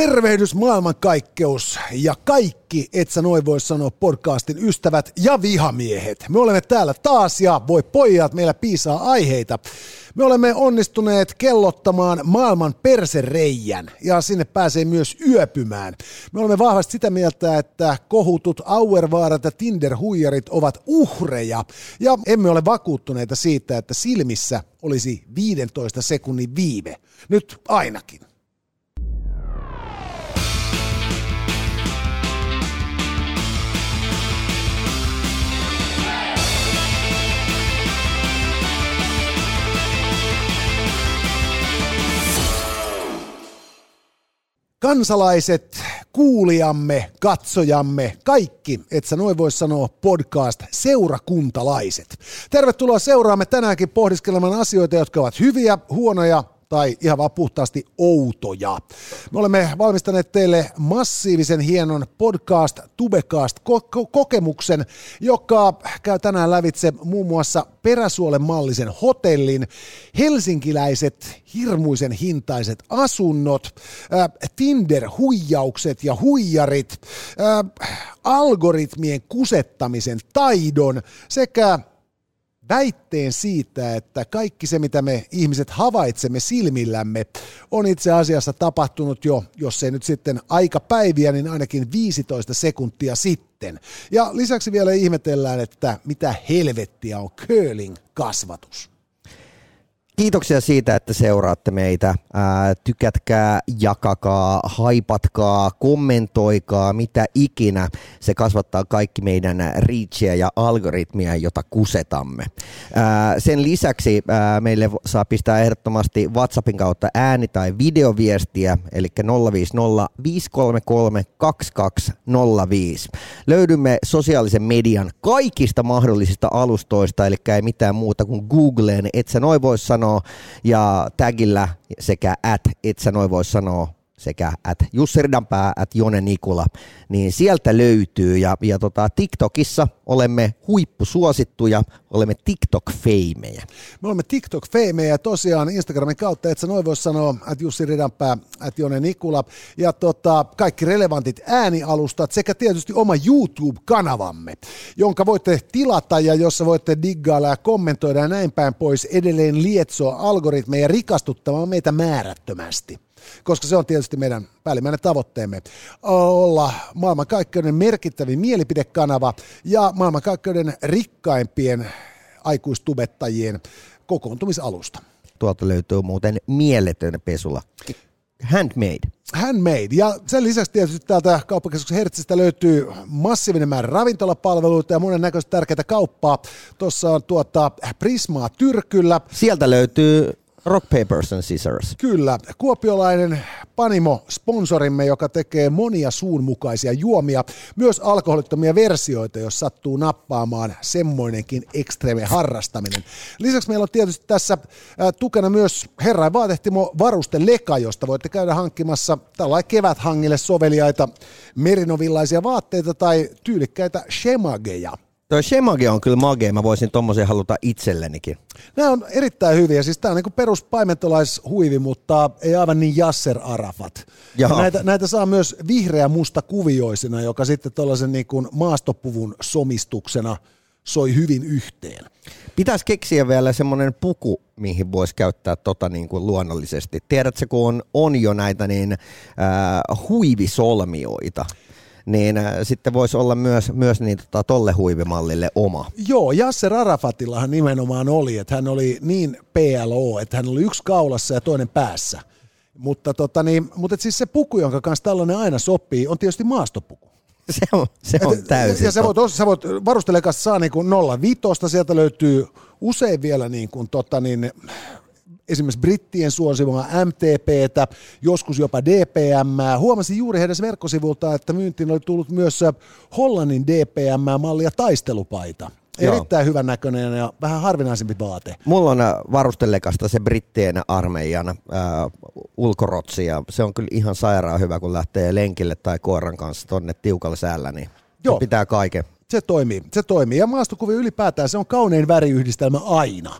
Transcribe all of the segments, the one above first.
Tervehdys maailmankaikkeus ja kaikki, et sä noin voi sanoa podcastin ystävät ja vihamiehet. Me olemme täällä taas ja voi pojat, meillä piisaa aiheita. Me olemme onnistuneet kellottamaan maailman persereijän ja sinne pääsee myös yöpymään. Me olemme vahvasti sitä mieltä, että kohutut auervaarat ja Tinder-huijarit ovat uhreja ja emme ole vakuuttuneita siitä, että silmissä olisi 15 sekunnin viive. Nyt ainakin. Kansalaiset, kuulijamme, katsojamme, kaikki, et sä noin voi sanoa podcast, seurakuntalaiset. Tervetuloa seuraamme tänäänkin pohdiskelemaan asioita, jotka ovat hyviä, huonoja, tai ihan vaan puhtaasti outoja. Me olemme valmistaneet teille massiivisen hienon podcast Tubecast-kokemuksen, joka käy tänään lävitse muun muassa Peräsuolen mallisen hotellin, helsinkiläiset hirmuisen hintaiset asunnot, äh, Tinder-huijaukset ja huijarit, äh, algoritmien kusettamisen taidon sekä väitteen siitä, että kaikki se, mitä me ihmiset havaitsemme silmillämme, on itse asiassa tapahtunut jo, jos ei nyt sitten aika päiviä, niin ainakin 15 sekuntia sitten. Ja lisäksi vielä ihmetellään, että mitä helvettiä on curling-kasvatus. Kiitoksia siitä, että seuraatte meitä. Ää, tykätkää, jakakaa, haipatkaa, kommentoikaa, mitä ikinä. Se kasvattaa kaikki meidän reachia ja algoritmia, jota kusetamme. Ää, sen lisäksi ää, meille saa pistää ehdottomasti WhatsAppin kautta ääni- tai videoviestiä, eli 050 533 2205. Löydymme sosiaalisen median kaikista mahdollisista alustoista, eli ei mitään muuta kuin Googleen, et sä noin voi sanoa sanoa, ja tagillä sekä at, et sä noin voi sanoa, sekä at Jussi Ridanpää, at Jone Nikula, niin sieltä löytyy. Ja, ja tota, TikTokissa olemme huippusuosittuja, olemme TikTok-feimejä. Me olemme TikTok-feimejä tosiaan Instagramin kautta, että sä noin voi sanoa, että Jussi Ridanpää, että Jone Nikula. Ja tota, kaikki relevantit äänialustat sekä tietysti oma YouTube-kanavamme, jonka voitte tilata ja jossa voitte diggailla ja kommentoida ja näin päin pois edelleen lietsoa algoritmeja rikastuttamaan meitä määrättömästi koska se on tietysti meidän päällimmäinen tavoitteemme olla maailmankaikkeuden merkittävin mielipidekanava ja maailmankaikkeuden rikkaimpien aikuistubettajien kokoontumisalusta. Tuolta löytyy muuten mieletön pesula. Handmade. Handmade. Ja sen lisäksi tietysti täältä kauppakeskuksen Hertzistä löytyy massiivinen määrä ravintolapalveluita ja monen näköistä tärkeitä kauppaa. Tuossa on tuota Prismaa Tyrkyllä. Sieltä löytyy Rock Papers and Scissors. Kyllä, kuopiolainen Panimo-sponsorimme, joka tekee monia suunmukaisia juomia, myös alkoholittomia versioita, jos sattuu nappaamaan semmoinenkin ekstreme harrastaminen. Lisäksi meillä on tietysti tässä tukena myös herrain vaatehtimo Varuste Leka, josta voitte käydä hankkimassa tällainen keväthangille soveliaita merinovillaisia vaatteita tai tyylikkäitä shemageja. Toi Shemage on kyllä magea, mä voisin tommosen haluta itsellenikin. Nämä on erittäin hyviä, siis tämä on niin perus paimentolaishuivi, mutta ei aivan niin Jasser Arafat. Näitä, näitä, saa myös vihreä musta kuvioisena, joka sitten tuollaisen niin maastopuvun somistuksena soi hyvin yhteen. Pitäisi keksiä vielä semmoinen puku, mihin voisi käyttää tota niin kuin luonnollisesti. Tiedätkö, kun on, on jo näitä niin, äh, huivisolmioita, niin äh, sitten voisi olla myös, myös niin, tota, tolle huivimallille oma. Joo, Jasser Arafatillahan nimenomaan oli, että hän oli niin PLO, että hän oli yksi kaulassa ja toinen päässä. Mutta, tota, niin, mutta siis se puku, jonka kanssa tällainen aina sopii, on tietysti maastopuku. Se on, se on täysin. Ja sä voit, sä voit varustelekasta saa niin kuin 05, sieltä löytyy usein vielä niin kuin, tota, niin, esimerkiksi brittien suosimaa MTPtä, joskus jopa DPM. Huomasin juuri heidän verkkosivulta, että myyntiin oli tullut myös Hollannin DPM-mallia taistelupaita. Erittäin hyvän näköinen ja vähän harvinaisempi vaate. Mulla on äh, varustelekasta se brittien armeijan äh, ulkorotsi ja se on kyllä ihan sairaan hyvä, kun lähtee lenkille tai koiran kanssa tonne tiukalla säällä, niin Joo. se pitää kaiken. Se toimii, se toimii. Ja maastokuvi ylipäätään, se on kaunein väriyhdistelmä aina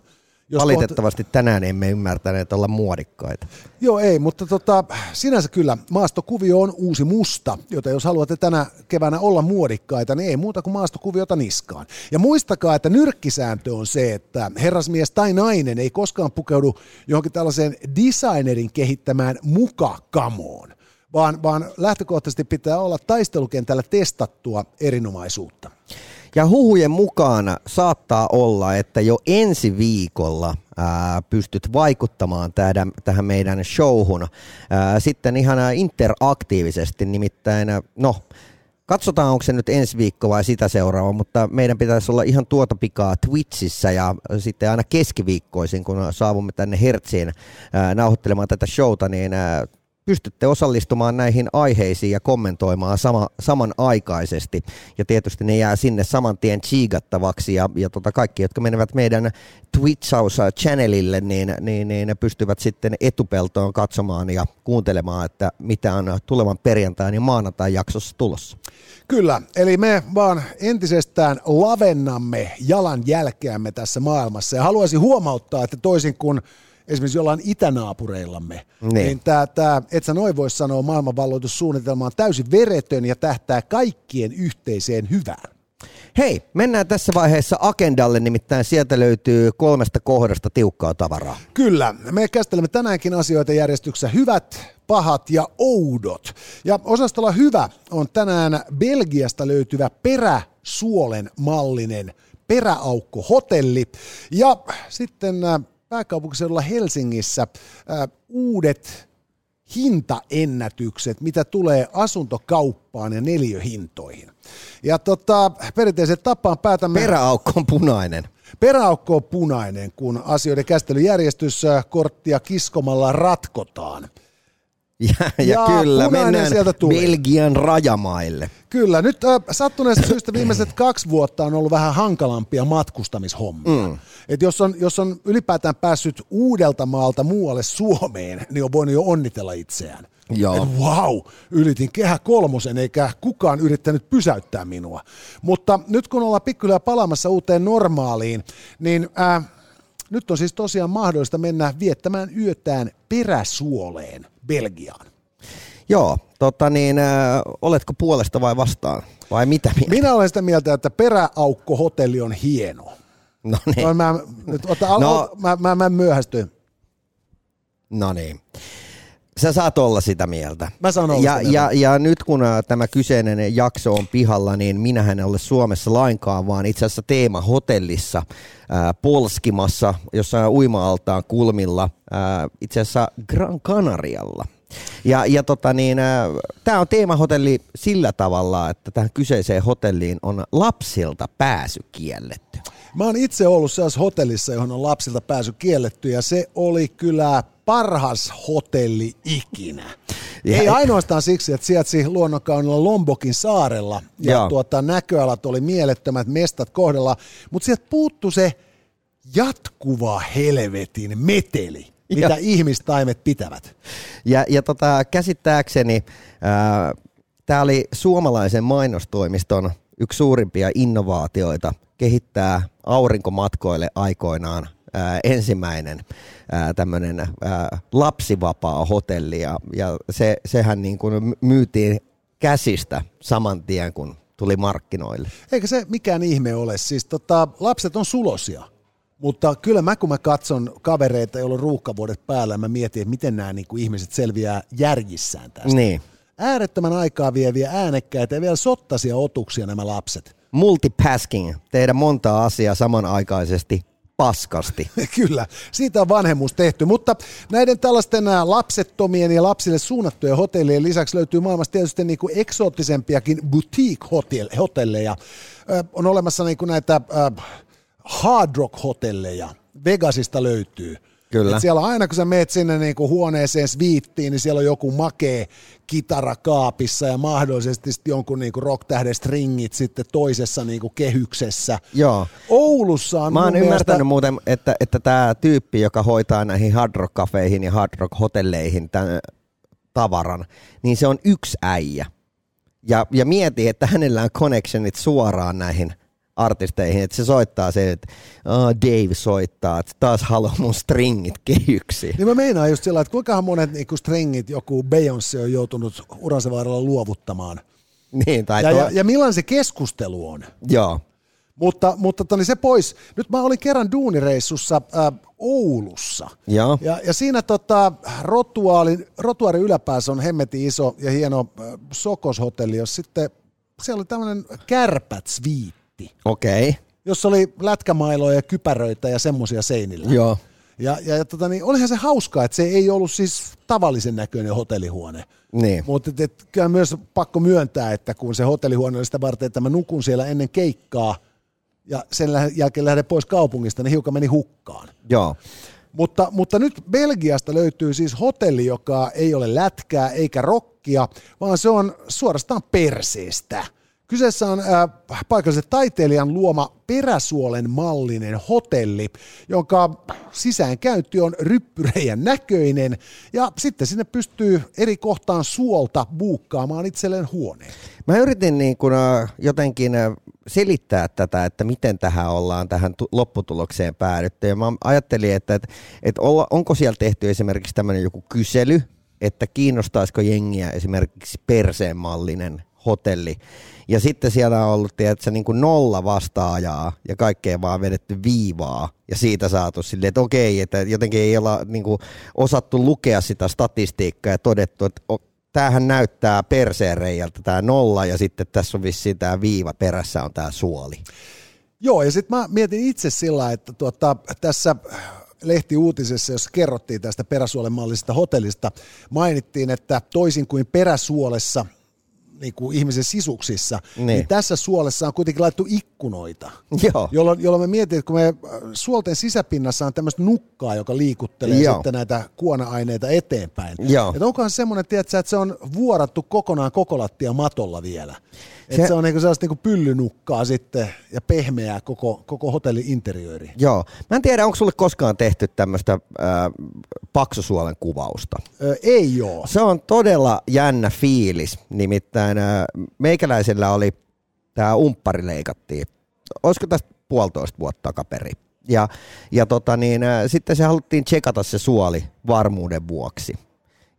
Jos Valitettavasti kohta... tänään emme ymmärtäneet olla muodikkaita. Joo, ei, mutta tota, sinänsä kyllä maastokuvio on uusi musta, joten jos haluatte tänä keväänä olla muodikkaita, niin ei muuta kuin maastokuviota niskaan. Ja muistakaa, että nyrkkisääntö on se, että herrasmies tai nainen ei koskaan pukeudu johonkin tällaiseen designerin kehittämään mukakamoon, vaan, vaan lähtökohtaisesti pitää olla taistelukentällä testattua erinomaisuutta. Ja huhujen mukaan saattaa olla, että jo ensi viikolla ää, pystyt vaikuttamaan tähän, tähän meidän showhun. Ää, sitten ihan interaktiivisesti, nimittäin no Katsotaan, onko se nyt ensi viikko vai sitä seuraava, mutta meidän pitäisi olla ihan tuota pikaa Twitchissä ja sitten aina keskiviikkoisin, kun saavumme tänne Hertsiin nauhoittelemaan tätä showta, niin pystytte osallistumaan näihin aiheisiin ja kommentoimaan sama, samanaikaisesti. Ja tietysti ne jää sinne saman tien chiigattavaksi ja, ja tota kaikki, jotka menevät meidän Twitch House-channelille, niin, niin, niin ne pystyvät sitten etupeltoon katsomaan ja kuuntelemaan, että mitä on tulevan perjantain ja maanantain jaksossa tulossa. Kyllä, eli me vaan entisestään lavennamme jalanjälkeämme tässä maailmassa ja haluaisin huomauttaa, että toisin kuin esimerkiksi jollain itänaapureillamme, niin, niin tämä, tämä, et sä noin voisi sanoa, maailmanvalloitussuunnitelma on täysin veretön ja tähtää kaikkien yhteiseen hyvään. Hei, mennään tässä vaiheessa agendalle, nimittäin sieltä löytyy kolmesta kohdasta tiukkaa tavaraa. Kyllä, me käsittelemme tänäänkin asioita järjestyksessä hyvät, pahat ja oudot. Ja osastolla hyvä on tänään Belgiasta löytyvä peräsuolen mallinen peräaukko-hotelli. Ja sitten äh, pääkaupunkiseudulla Helsingissä uudet hintaennätykset, mitä tulee asuntokauppaan ja neliöhintoihin. Ja tota, perinteisen tapaan päätämme... Peräaukko on punainen. Peräaukko on punainen, kun asioiden käsittelyjärjestys korttia kiskomalla ratkotaan. Ja, ja, ja kyllä, mennään sieltä tuli. Belgian rajamaille. Kyllä, nyt äh, sattuneesta syystä viimeiset kaksi vuotta on ollut vähän hankalampia matkustamishommia. Mm. Et jos, on, jos on ylipäätään päässyt uudelta maalta muualle Suomeen, niin on voinut jo onnitella itseään. Joo. Et wow, ylitin kehä kolmosen eikä kukaan yrittänyt pysäyttää minua. Mutta nyt kun ollaan pikkuhiljaa palaamassa uuteen normaaliin, niin äh, nyt on siis tosiaan mahdollista mennä viettämään yötään peräsuoleen Belgiaan. Joo, tota niin, äh, oletko puolesta vai vastaan? Vai mitä mieltä? Minä olen sitä mieltä, että peräaukko-hotelli on hieno. No niin. Mä, nyt, ota, no, mä, mä, mä myöhästyin. No niin. Sä saat olla sitä mieltä. Mä sanon ja, ja, ja nyt kun äh, tämä kyseinen jakso on pihalla, niin minähän en ole Suomessa lainkaan, vaan itse asiassa teema hotellissa äh, Polskimassa, jossa uima-altaan kulmilla, äh, itse asiassa Gran Canarialla. Ja, ja tota niin, tämä on teemahotelli sillä tavalla, että tähän kyseiseen hotelliin on lapsilta pääsy kielletty. Mä oon itse ollut sellaisessa hotellissa, johon on lapsilta pääsy kielletty ja se oli kyllä parhas hotelli ikinä. Ja Ei ainoastaan siksi, että sijaitsi luonnonkaunilla Lombokin saarella ja tuota, näköalat oli mielettömät mestat kohdalla, mutta sieltä puuttu se jatkuva helvetin meteli, mitä ja. ihmistaimet pitävät. Ja, ja tota, käsittääkseni tämä oli suomalaisen mainostoimiston yksi suurimpia innovaatioita kehittää aurinkomatkoille aikoinaan ää, ensimmäinen tämmöinen lapsivapaa hotelli ja, ja se, sehän niin kuin myytiin käsistä saman tien, kun tuli markkinoille. Eikä se mikään ihme ole. Siis tota, lapset on sulosia. Mutta kyllä mä kun mä katson kavereita, joilla on ruuhkavuodet päällä, mä mietin, että miten nämä niin kuin ihmiset selviää järjissään tästä. Niin. Äärettömän aikaa vieviä äänekkäitä ja vielä sottaisia otuksia nämä lapset. Multitasking, tehdä monta asiaa samanaikaisesti paskasti. Kyllä, siitä on vanhemmuus tehty, mutta näiden tällaisten lapsettomien ja lapsille suunnattujen hotellien lisäksi löytyy maailmassa tietysti niin kuin eksoottisempiakin boutique-hotelleja. On olemassa niin kuin näitä hard rock-hotelleja, Vegasista löytyy – Kyllä. Et siellä aina kun sä meet sinne niin kuin huoneeseen sviittiin, niin siellä on joku makee kitara kaapissa ja mahdollisesti jonkun niin kuin rocktähden stringit sitten toisessa niin kuin kehyksessä. Joo. Oulussa on Mä oon ymmärtänyt mielestä... muuten, että, että tämä tyyppi, joka hoitaa näihin hard rock kafeihin ja hard rock hotelleihin tämän tavaran, niin se on yksi äijä. Ja, ja mieti, että hänellä on connectionit suoraan näihin artisteihin, että se soittaa se, että oh, Dave soittaa, että taas haluaa mun stringit kehyksiin. Niin mä meinaan just sillä, että kuinka monet niinku stringit joku Beyoncé on joutunut uransa varrella luovuttamaan. Niin, tai Ja, tuo, ja, ja millainen se keskustelu on. joo, Mutta, mutta toni se pois. Nyt mä olin kerran duunireissussa äh, Oulussa. joo, Ja, ja siinä tota, rotuaali, rotuaari yläpäässä on hemmeti iso ja hieno äh, Sokos-hotelli, jos sitten siellä oli tämmöinen kärpät-sviitti, okei, okay. jossa oli lätkämailoja ja kypäröitä ja semmoisia seinillä. joo, Ja, ja, ja tota, niin, olihan se hauskaa, että se ei ollut siis tavallisen näköinen hotellihuone. niin, Mutta kyllä myös pakko myöntää, että kun se hotellihuone oli sitä varten, että mä nukun siellä ennen keikkaa ja sen jälkeen lähden pois kaupungista, niin hiukan meni hukkaan. joo, Mutta, mutta nyt Belgiasta löytyy siis hotelli, joka ei ole lätkää eikä rokkia, vaan se on suorastaan perseestä. Kyseessä on äh, paikallisen taiteilijan luoma peräsuolen mallinen hotelli, jonka sisäänkäynti on ryppyreijän näköinen ja sitten sinne pystyy eri kohtaan suolta buukkaamaan itselleen huoneen. Mä yritin niin kuin, äh, jotenkin selittää tätä, että miten tähän ollaan tähän tu- lopputulokseen päädytty. Ja mä ajattelin, että, että, että onko siellä tehty esimerkiksi tämmöinen joku kysely, että kiinnostaisiko jengiä esimerkiksi perseenmallinen hotelli. Ja sitten siellä on ollut tiedätkö, niin kuin nolla vastaajaa ja kaikkea vaan vedetty viivaa ja siitä saatu silleen, että okei, että jotenkin ei olla niin kuin, osattu lukea sitä statistiikkaa ja todettu, että tämähän näyttää perseen reijältä tämä nolla ja sitten tässä on vissiin tämä viiva perässä on tämä suoli. Joo, ja sitten mä mietin itse sillä, että tuota, tässä lehtiuutisessa, jossa kerrottiin tästä peräsuolen mallisesta hotellista, mainittiin, että toisin kuin peräsuolessa, niin kuin ihmisen sisuksissa, niin. Niin. tässä suolessa on kuitenkin laittu ikkunoita. Joo. Jolloin, jolloin me mietin, että kun me äh, suolten sisäpinnassa on tämmöistä nukkaa, joka liikuttelee Joo. sitten näitä kuona-aineita eteenpäin. Joo. Että onkohan se semmoinen, tiedätkö, että se on vuorattu kokonaan kokolattia matolla vielä. Se, Se- se on niinku sellaista niinku pyllynukkaa sitten ja pehmeää koko, koko hotellin interiööri. Joo. Mä en tiedä, onko sulle koskaan tehty tämmöistä äh, paksusuolen kuvausta. Ö, ei oo. Se on todella jännä fiilis. Nimittäin äh, meikäläisellä oli tämä umppari leikattiin. Olisiko tästä puolitoista vuotta takaperin. Ja, ja tota niin, äh, sitten se haluttiin tsekata se suoli varmuuden vuoksi.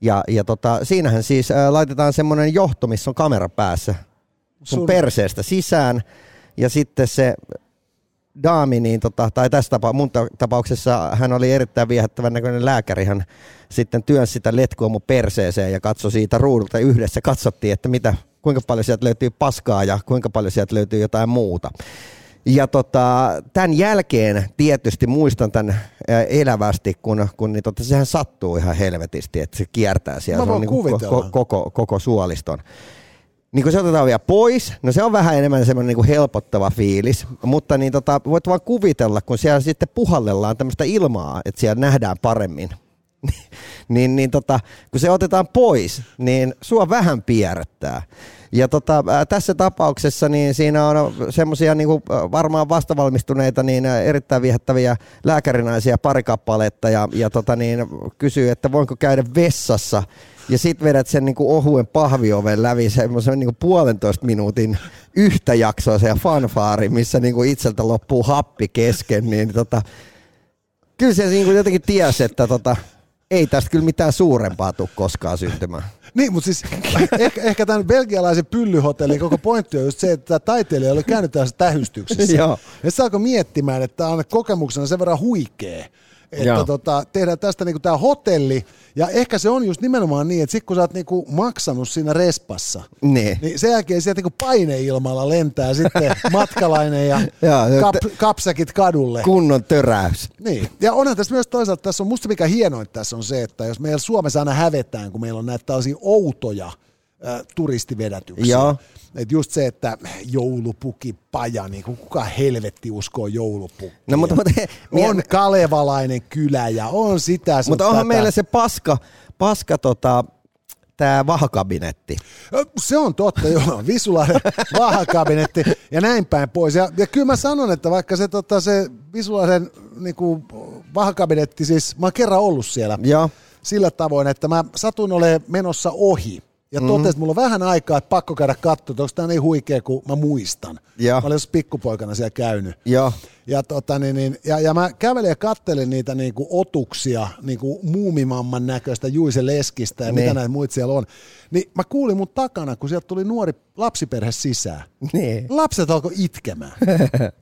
Ja, ja tota, siinähän siis äh, laitetaan semmoinen johto, missä on kamera päässä sun, Sun- perseestä sisään. Ja sitten se daami, niin tota, tai tässä tapa, mun ta- tapauksessa hän oli erittäin viehättävän näköinen lääkäri. Hän sitten työnsi sitä letkua mun perseeseen ja katsoi siitä ruudulta yhdessä. Katsottiin, että mitä, kuinka paljon sieltä löytyy paskaa ja kuinka paljon sieltä löytyy jotain muuta. Ja tota, tämän jälkeen tietysti muistan tämän elävästi, kun, kun niin tota, sehän sattuu ihan helvetisti, että se kiertää siellä. Se on voin niinku kuvitella. ko- koko, koko suoliston. Niin kun se otetaan vielä pois, no se on vähän enemmän semmoinen niin kuin helpottava fiilis, mutta niin tota, voit vaan kuvitella, kun siellä sitten puhallellaan tämmöistä ilmaa, että siellä nähdään paremmin. niin, niin tota, kun se otetaan pois, niin sua vähän pierrettää. Ja tota, tässä tapauksessa niin siinä on semmoisia niin varmaan vastavalmistuneita niin erittäin viehättäviä lääkärinaisia pari kappaletta ja, ja tota, niin, kysyy, että voinko käydä vessassa. Ja sit vedät sen niin ohuen pahvioven läpi semmoisen niin puolentoista minuutin yhtä jaksoa se fanfaari, missä niin itseltä loppuu happi kesken, niin tota, kyllä se niin jotenkin tiesi, että tota, ei tästä kyllä mitään suurempaa tule koskaan syntymään. Niin, mutta siis ehkä, ehkä tämän belgialaisen pyllyhotellin koko pointti on just se, että tämä taiteilija oli käynyt tässä tähystyksessä. Joo. Ja se alkoi miettimään, että tämä on kokemuksena sen verran huikea. Että tota, tehdään tästä niinku tämä hotelli, ja ehkä se on just nimenomaan niin, että sit kun sä oot niinku maksanut siinä respassa, Niin. niin sen jälkeen sieltä niinku paineilmalla lentää sitten matkalainen ja kap, kapsäkit kadulle. Kunnon töräys. Niin, ja onhan tässä myös toisaalta, tässä on musta mikä hienointa tässä on se, että jos meillä Suomessa aina hävetään, kun meillä on näitä tällaisia outoja äh, turistivedätyksiä. Joo. Et just se, että joulupuki paja, niin kuin kuka helvetti uskoo joulupukkiin. No, mutta, mutta, on kalevalainen kylä ja on sitä mutta onhan tätä. meillä se paska, paska tota, tämä vahakabinetti. Se on totta, joo. Visulainen vahakabinetti ja näin päin pois. Ja, ja kyllä mä sanon, että vaikka se, tota, se Visulaisen niin kuin, vahakabinetti, siis mä oon kerran ollut siellä Joo. sillä tavoin, että mä satun olemaan menossa ohi. Ja mm. totesin, että mulla on vähän aikaa, että pakko käydä katsoa, että onko tämä niin huikea kuin mä muistan. Ja. Mä olin jos pikkupoikana siellä käynyt. Ja, ja, tota, niin, niin, ja, ja mä kävelin ja kattelin niitä niin kuin otuksia, niin kuin muumimamman näköistä Juise Leskistä ja ne. mitä niin. näitä muita siellä on. Niin mä kuulin mun takana, kun sieltä tuli nuori lapsiperhe sisään. Ne. Lapset alkoi itkemään,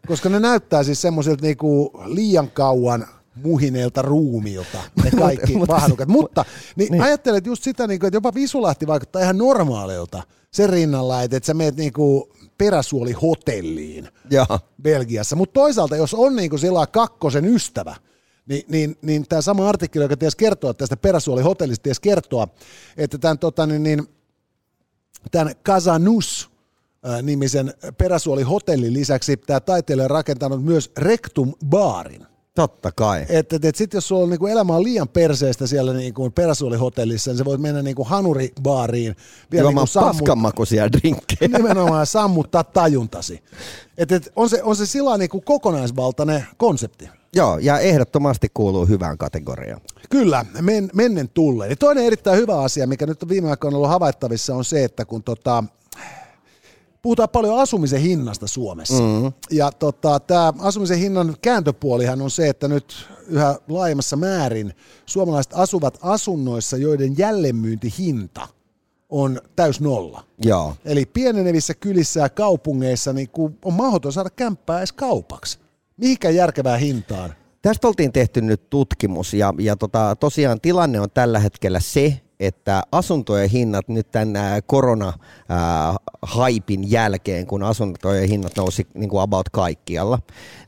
koska ne näyttää siis semmoisilta niin kuin liian kauan muhineilta ruumilta, ne kaikki mutta, vahnukat. Mutta niin niin. ajattelet just sitä, niin kuin, että jopa Visulahti vaikuttaa ihan normaalilta sen rinnalla, että, että sä meet niin kuin peräsuolihotelliin ja. Belgiassa. Mutta toisaalta, jos on niin kuin sillä kakkosen ystävä, niin, niin, niin tämä sama artikkeli, joka ties kertoa tästä peräsuolihotellista, ties kertoa, että tämän, tota, niin, niin, tämän Kazanus, nimisen peräsuolihotellin lisäksi tämä taiteilija on rakentanut myös Rectum Baarin. Totta kai. Että et, et sitten jos sulla on niinku elämä on liian perseestä siellä niinku peräsuolihotellissa, niin sä voit mennä niinku hanuribaariin. Vielä niinku sammut... paskanmakuisia drinkkejä. Nimenomaan sammuttaa tajuntasi. Et, et on, se, on se sillä niinku kokonaisvaltainen konsepti. Joo, ja ehdottomasti kuuluu hyvään kategoriaan. Kyllä, men, mennen tulleen. Toinen erittäin hyvä asia, mikä nyt on viime aikoina ollut havaittavissa, on se, että kun tota, puhutaan paljon asumisen hinnasta Suomessa. Mm-hmm. Ja tota, tämä asumisen hinnan kääntöpuolihan on se, että nyt yhä laajemmassa määrin suomalaiset asuvat asunnoissa, joiden jälleenmyyntihinta on täys nolla. Joo. Eli pienenevissä kylissä ja kaupungeissa niin on mahdoton saada kämppää edes kaupaksi. Mihinkä järkevää hintaan? Tästä oltiin tehty nyt tutkimus ja, ja tota, tosiaan tilanne on tällä hetkellä se, että asuntojen hinnat nyt tämän korona-haipin jälkeen, kun asuntojen hinnat nousi niin kuin about kaikkialla,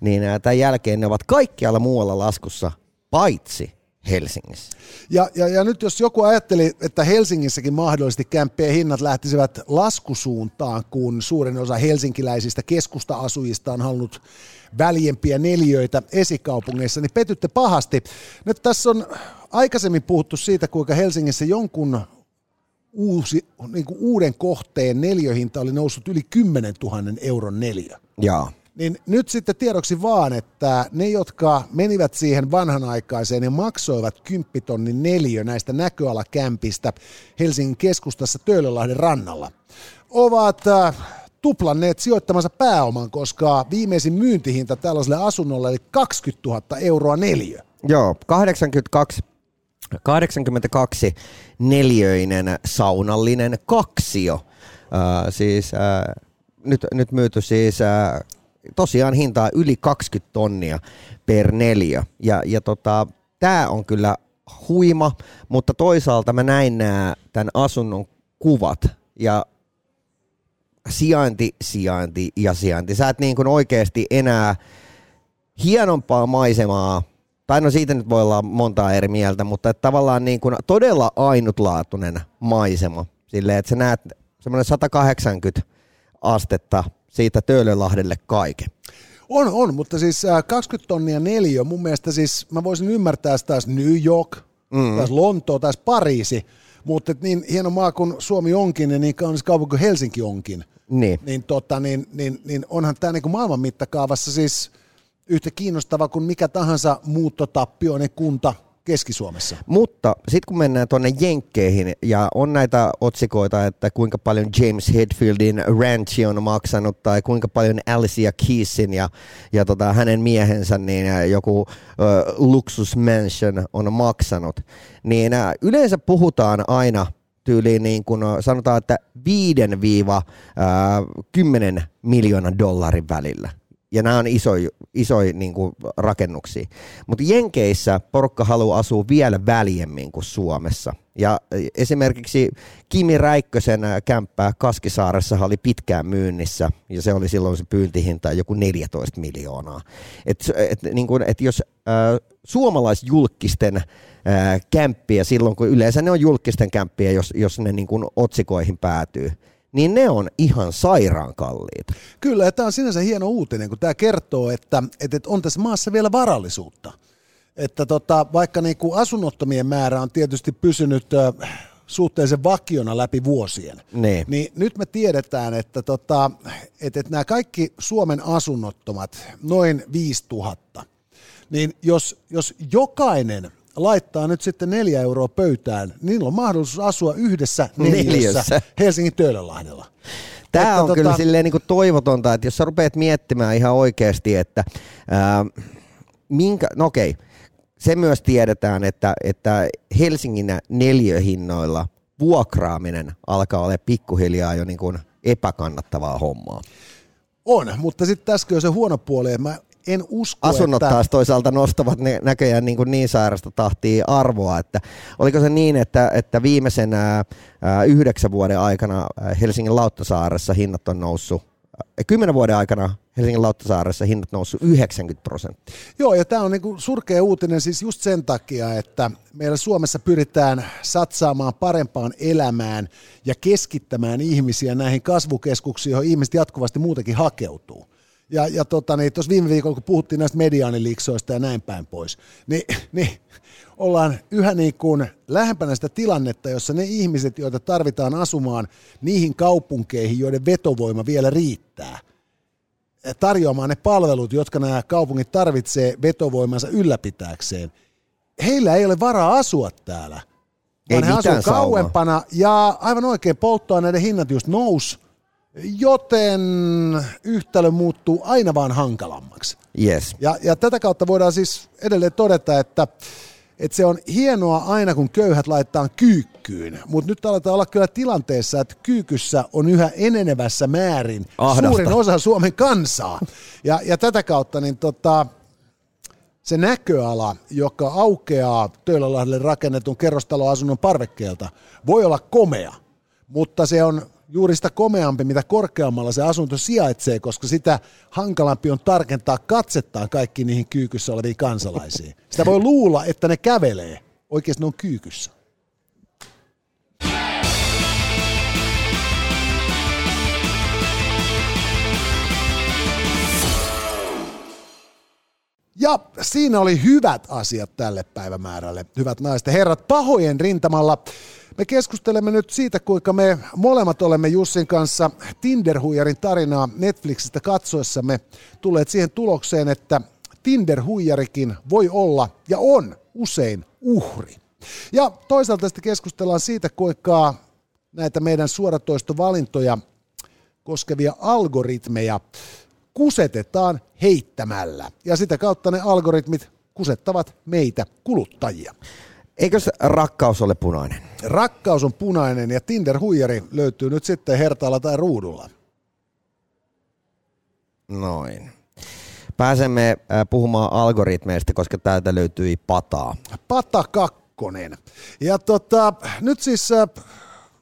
niin tämän jälkeen ne ovat kaikkialla muualla laskussa, paitsi Helsingissä. Ja, ja, ja nyt jos joku ajatteli, että Helsingissäkin mahdollisesti kämppien hinnat lähtisivät laskusuuntaan, kun suurin osa helsinkiläisistä keskusta-asujista on halunnut väljempiä neljöitä esikaupungeissa, niin petytte pahasti. Nyt tässä on aikaisemmin puhuttu siitä, kuinka Helsingissä jonkun uusi, niin kuin uuden kohteen neljöhinta oli noussut yli 10 000 euron neljä. Jaa. Niin nyt sitten tiedoksi vaan, että ne, jotka menivät siihen vanhanaikaiseen ja maksoivat 10 tonnin neljä näistä näköalakämpistä Helsingin keskustassa Töölölahden rannalla, ovat äh, tuplanneet sijoittamansa pääoman, koska viimeisin myyntihinta tällaiselle asunnolle oli 20 000 euroa neljä. Joo, 82 82 neliöinen saunallinen kaksio. Äh, siis, äh, nyt, nyt myyty siis äh, tosiaan hintaa yli 20 tonnia per neljä. Ja, ja tota, tämä on kyllä huima, mutta toisaalta mä näin nämä tämän asunnon kuvat ja sijainti, sijainti ja sijainti. Sä et niin oikeasti enää hienompaa maisemaa, tai no siitä nyt voi olla montaa eri mieltä, mutta että tavallaan niin kuin todella ainutlaatuinen maisema. Silleen, että sä näet semmoinen 180 astetta siitä Töölölahdelle kaiken. On, on, mutta siis 20 tonnia neljä, mun mielestä siis mä voisin ymmärtää sitä taas New York, mm. taas Lontoa, taas Pariisi, mutta niin hieno maa kuin Suomi onkin ja niin kaunis kaupunki kuin Helsinki onkin, niin, niin, tota, niin, niin, niin onhan tämä niin maailman mittakaavassa siis yhtä kiinnostava kuin mikä tahansa muuttotappioinen kunta Keski-Suomessa. Mutta sitten kun mennään tuonne Jenkkeihin ja on näitä otsikoita, että kuinka paljon James Hetfieldin ranchi on maksanut tai kuinka paljon Alicia Keysin ja, ja tota, hänen miehensä niin joku ö, luxus mansion on maksanut, niin ä, yleensä puhutaan aina tyyliin niin kuin sanotaan, että 5-10 miljoonan dollarin välillä ja nämä on isoja isoi, niin rakennuksia. Mutta Jenkeissä porukka haluaa asua vielä väljemmin kuin Suomessa. Ja esimerkiksi Kimi Räikkösen kämppää Kaskisaaressa oli pitkään myynnissä, ja se oli silloin se pyyntihinta joku 14 miljoonaa. Et, et, niin kuin, et jos äh, suomalaisjulkisten äh, kämppiä silloin, kun yleensä ne on julkisten kämppiä, jos, jos ne niin kuin otsikoihin päätyy, niin ne on ihan sairaan kalliita. Kyllä, ja tämä on sinänsä hieno uutinen, kun tämä kertoo, että, että on tässä maassa vielä varallisuutta. Että tota, vaikka niin kuin asunnottomien määrä on tietysti pysynyt suhteellisen vakiona läpi vuosien, niin, niin nyt me tiedetään, että, tota, että, että nämä kaikki Suomen asunnottomat, noin 5000, niin jos, jos jokainen laittaa nyt sitten neljä euroa pöytään, niillä on mahdollisuus asua yhdessä neliössä, Neliössä. Helsingin Töölönlahdella. Tämä Että on tota- kyllä silleen niin kuin toivotonta, että jos sä rupeat miettimään ihan oikeasti, että ää, minkä, no okei, se myös tiedetään, että, että Helsingin neliöhinnoilla vuokraaminen alkaa olla pikkuhiljaa jo niin kuin epäkannattavaa hommaa. On, mutta sitten tässä on se huono puoli, että mä en usko, Asunnot että... taas toisaalta nostavat ne näköjään niin, niin sairasta tahtia arvoa, että oliko se niin, että, että viimeisen ää, yhdeksän vuoden aikana Helsingin Lauttasaaressa hinnat on noussut, kymmenen vuoden aikana Helsingin Lauttasaaressa hinnat noussut 90 prosenttia. Joo, ja tämä on niinku surkea uutinen siis just sen takia, että meillä Suomessa pyritään satsaamaan parempaan elämään ja keskittämään ihmisiä näihin kasvukeskuksiin, joihin ihmiset jatkuvasti muutenkin hakeutuu. Ja, ja tota, niin, tuossa viime viikolla, kun puhuttiin näistä mediaaniliksoista ja näin päin pois, niin, niin ollaan yhä niin kuin lähempänä sitä tilannetta, jossa ne ihmiset, joita tarvitaan asumaan niihin kaupunkeihin, joiden vetovoima vielä riittää – tarjoamaan ne palvelut, jotka nämä kaupungit tarvitsee vetovoimansa ylläpitääkseen. Heillä ei ole varaa asua täällä, Ei vaan he mitään asuu kauempana ja aivan oikein polttoaineiden hinnat just nous, joten yhtälö muuttuu aina vaan hankalammaksi. Yes. Ja, ja tätä kautta voidaan siis edelleen todeta, että, että se on hienoa aina, kun köyhät laitetaan kyykkyyn, mutta nyt aletaan olla kyllä tilanteessa, että kyykyssä on yhä enenevässä määrin Ahdasta. suurin osa Suomen kansaa. Ja, ja tätä kautta niin tota, se näköala, joka aukeaa Töölölahdelle rakennetun kerrostaloasunnon parvekkeelta, voi olla komea, mutta se on juuri sitä komeampi, mitä korkeammalla se asunto sijaitsee, koska sitä hankalampi on tarkentaa katsettaan kaikki niihin kyykyssä oleviin kansalaisiin. Sitä voi luulla, että ne kävelee. Oikeasti ne on kyykyssä. Ja siinä oli hyvät asiat tälle päivämäärälle, hyvät naiset ja herrat. Pahojen rintamalla me keskustelemme nyt siitä, kuinka me molemmat olemme Jussin kanssa Tinder-huijarin tarinaa Netflixistä katsoessamme tulleet siihen tulokseen, että Tinder-huijarikin voi olla ja on usein uhri. Ja toisaalta sitten keskustellaan siitä, kuinka näitä meidän suoratoistovalintoja koskevia algoritmeja kusetetaan heittämällä. Ja sitä kautta ne algoritmit kusettavat meitä kuluttajia. Eikös rakkaus ole punainen? Rakkaus on punainen ja Tinder-huijari löytyy nyt sitten hertaalla tai ruudulla. Noin. Pääsemme äh, puhumaan algoritmeista, koska täältä löytyi pataa. Pata kakkonen. Ja tota, nyt siis äh,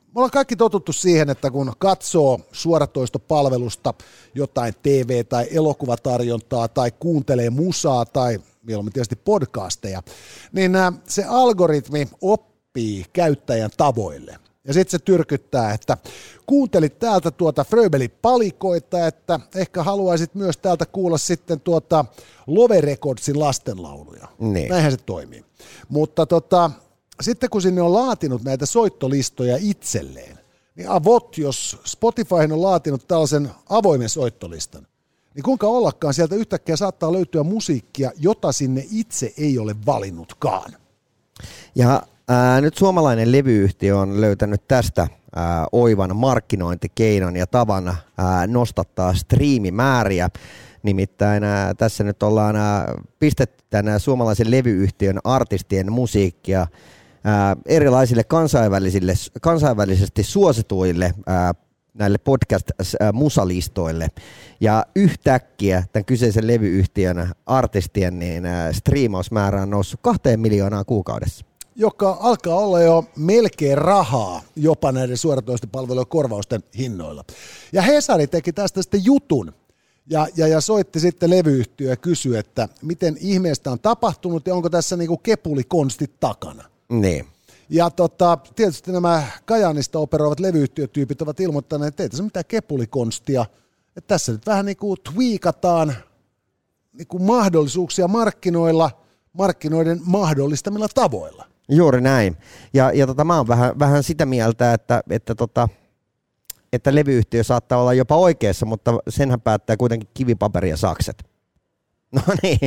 me ollaan kaikki totuttu siihen, että kun katsoo suoratoistopalvelusta jotain TV- tai elokuvatarjontaa tai kuuntelee musaa tai mieluummin tietysti podcasteja, niin äh, se algoritmi oppii käyttäjän tavoille. Ja sitten se tyrkyttää, että kuuntelit täältä tuota Fröbeli palikoita, että ehkä haluaisit myös täältä kuulla sitten tuota Love Recordsin lastenlauluja. Niin. Näinhän se toimii. Mutta tota, sitten kun sinne on laatinut näitä soittolistoja itselleen, niin avot, jos Spotify on laatinut tällaisen avoimen soittolistan, niin kuinka ollakaan sieltä yhtäkkiä saattaa löytyä musiikkia, jota sinne itse ei ole valinnutkaan. Ja ää, nyt suomalainen levyyhtiö on löytänyt tästä ää, oivan markkinointikeinon ja tavan ää, nostattaa striimimääriä. Nimittäin ää, tässä nyt ollaan ää, pistetty tänä suomalaisen levyyhtiön artistien musiikkia ää, erilaisille kansainvälisille, kansainvälisesti suosituille ää, näille podcast-musalistoille. Ja yhtäkkiä tämän kyseisen levyyhtiön artistien niin, ää, striimausmäärä on noussut kahteen miljoonaa kuukaudessa. joka alkaa olla jo melkein rahaa jopa näiden suoratoistopalvelujen korvausten hinnoilla. Ja Hesari teki tästä sitten jutun ja, ja, ja soitti sitten levyyhtiö ja kysyi, että miten ihmeestä on tapahtunut ja onko tässä niinku kepulikonstit takana. Niin. Ja tota, tietysti nämä Kajaanista operoivat levyyhtiötyypit ovat ilmoittaneet, että ei tässä mitään kepulikonstia. Että tässä nyt vähän niin kuin tweakataan niin kuin mahdollisuuksia markkinoilla, markkinoiden mahdollistamilla tavoilla. Juuri näin. Ja, ja tota, mä oon vähän, vähän sitä mieltä, että, että, tota, että levyyhtiö saattaa olla jopa oikeassa, mutta senhän päättää kuitenkin kivipaperi ja sakset. No niin,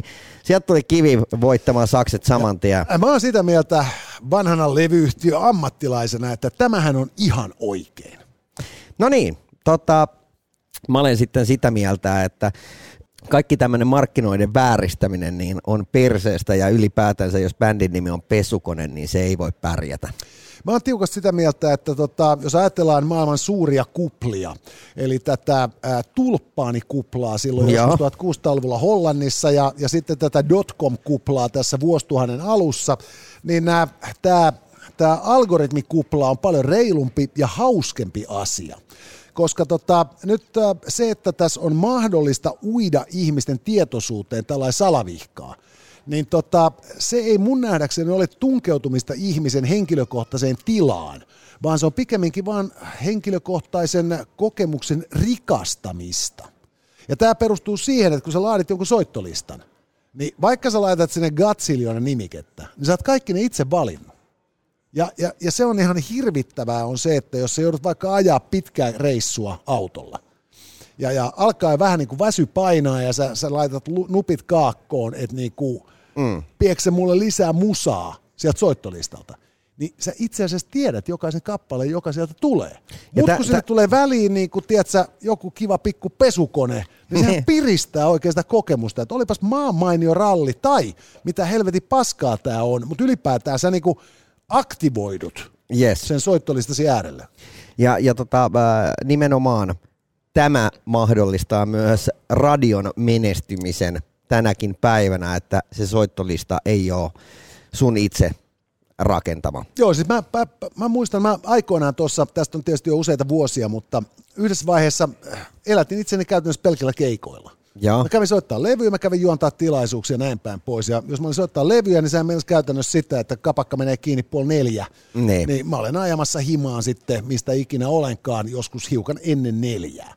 sieltä tuli kivi voittamaan sakset saman tien. Mä oon sitä mieltä vanhana levyyhtiö ammattilaisena, että tämähän on ihan oikein. No niin, tota, mä olen sitten sitä mieltä, että kaikki tämmöinen markkinoiden vääristäminen niin on perseestä ja ylipäätänsä jos bändin nimi on Pesukone, niin se ei voi pärjätä. Mä oon tiukasti sitä mieltä, että tota, jos ajatellaan maailman suuria kuplia, eli tätä ää, tulppaanikkuplaa silloin joskus 1600-luvulla Hollannissa ja, ja sitten tätä dotcom-kuplaa tässä vuosituhannen alussa, niin tämä algoritmikupla on paljon reilumpi ja hauskempi asia koska tota, nyt se, että tässä on mahdollista uida ihmisten tietoisuuteen tällainen salavihkaa, niin tota, se ei mun nähdäkseni ole tunkeutumista ihmisen henkilökohtaiseen tilaan, vaan se on pikemminkin vain henkilökohtaisen kokemuksen rikastamista. Ja tämä perustuu siihen, että kun sä laadit jonkun soittolistan, niin vaikka sä laitat sinne gatsiljona nimikettä, niin sä oot kaikki ne itse valinnut. Ja, ja, ja se on ihan hirvittävää on se, että jos sä joudut vaikka ajaa pitkää reissua autolla, ja, ja alkaa vähän niin kuin väsy painaa ja sä, sä laitat nupit kaakkoon, että niin kuin mm. se mulle lisää musaa sieltä soittolistalta, niin sä itse asiassa tiedät jokaisen kappaleen, joka sieltä tulee. Mutta kun sinne tulee väliin niin kun, tiedätkö, joku kiva pikku pesukone, niin sehän piristää oikein sitä kokemusta, että olipas maan mainio ralli tai mitä helvetin paskaa tämä on, mutta ylipäätään sä niin aktivoidut yes. sen soittolistasi äärelle. Ja, ja tota, äh, nimenomaan tämä mahdollistaa myös radion menestymisen tänäkin päivänä, että se soittolista ei ole sun itse rakentama. Joo, siis mä, mä, mä muistan, mä aikoinaan tuossa, tästä on tietysti jo useita vuosia, mutta yhdessä vaiheessa äh, elätin itseni käytännössä pelkillä keikoilla. Joo. Mä kävin soittaa levyjä, mä kävin juontaa tilaisuuksia näin päin pois. Ja jos mä olin soittaa levyjä, niin sehän menisi käytännössä sitä, että kapakka menee kiinni puoli neljä. Ne. Niin mä olen ajamassa himaan sitten, mistä ikinä olenkaan, joskus hiukan ennen neljää.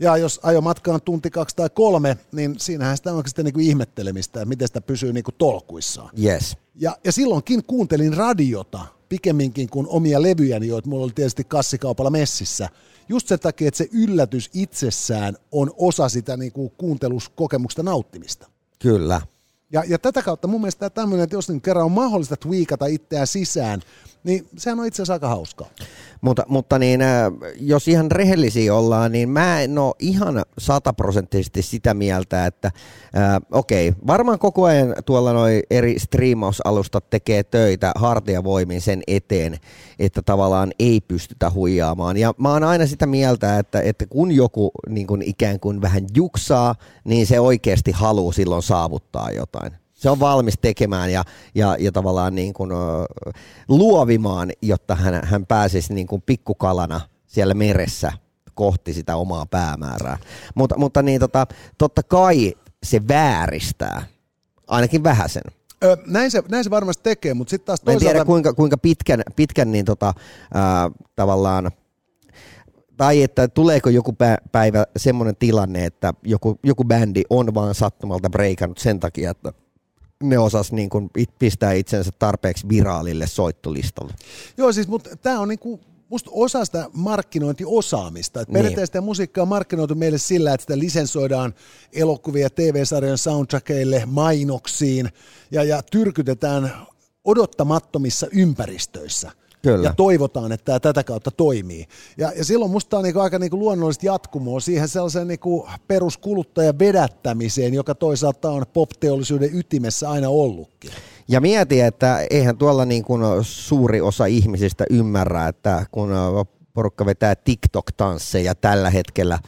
Ja jos ajomatka on tunti, kaksi tai kolme, niin siinähän sitä on sitten niin ihmettelemistä, että miten sitä pysyy niin kuin tolkuissaan. Yes. Ja, ja silloinkin kuuntelin radiota pikemminkin kuin omia levyjäni, joita mulla oli tietysti kassikaupalla messissä. Just sen takia, että se yllätys itsessään on osa sitä niin kuin kuunteluskokemusta nauttimista. Kyllä. Ja, ja tätä kautta mun mielestä tämmöinen, että jos niin kerran on mahdollista tweakata itseään sisään, niin sehän on itse asiassa aika hauskaa. Mutta, mutta niin, äh, jos ihan rehellisiä ollaan, niin mä en ole ihan sataprosenttisesti sitä mieltä, että äh, okei, varmaan koko ajan tuolla noin eri striimausalustat tekee töitä hartiavoimin sen eteen, että tavallaan ei pystytä huijaamaan. Ja mä oon aina sitä mieltä, että, että kun joku niin kuin ikään kuin vähän juksaa, niin se oikeasti haluaa silloin saavuttaa jotain se on valmis tekemään ja, ja, ja tavallaan niin kuin, luovimaan, jotta hän, hän pääsisi niin kuin pikkukalana siellä meressä kohti sitä omaa päämäärää. Mutta, mutta niin, tota, totta kai se vääristää, ainakin vähäsen. Ö, näin, se, näin se varmasti tekee, mutta sitten taas toisaalta... En tiedä kuinka, kuinka pitkän, pitkän niin tota, äh, tavallaan tai että tuleeko joku päivä semmoinen tilanne, että joku, joku bändi on vaan sattumalta breikannut sen takia, että ne osas niin kuin pistää itsensä tarpeeksi viraalille soittolistalle. Joo, siis, mutta tämä on niin kuin musta osa sitä markkinointiosaamista. Et niin. Perinteistä musiikkaa on markkinoitu meille sillä, että sitä lisensoidaan elokuvia TV-sarjan soundtrackeille, mainoksiin ja, ja tyrkytetään odottamattomissa ympäristöissä. Kyllä. ja toivotaan, että tämä tätä kautta toimii. Ja, ja silloin musta on niinku aika niinku luonnollista jatkumoa siihen sellaiseen niinku peruskuluttajan vedättämiseen, joka toisaalta on pop-teollisuuden ytimessä aina ollutkin. Ja mieti, että eihän tuolla niin kuin suuri osa ihmisistä ymmärrä, että kun porukka vetää TikTok-tansseja tällä hetkellä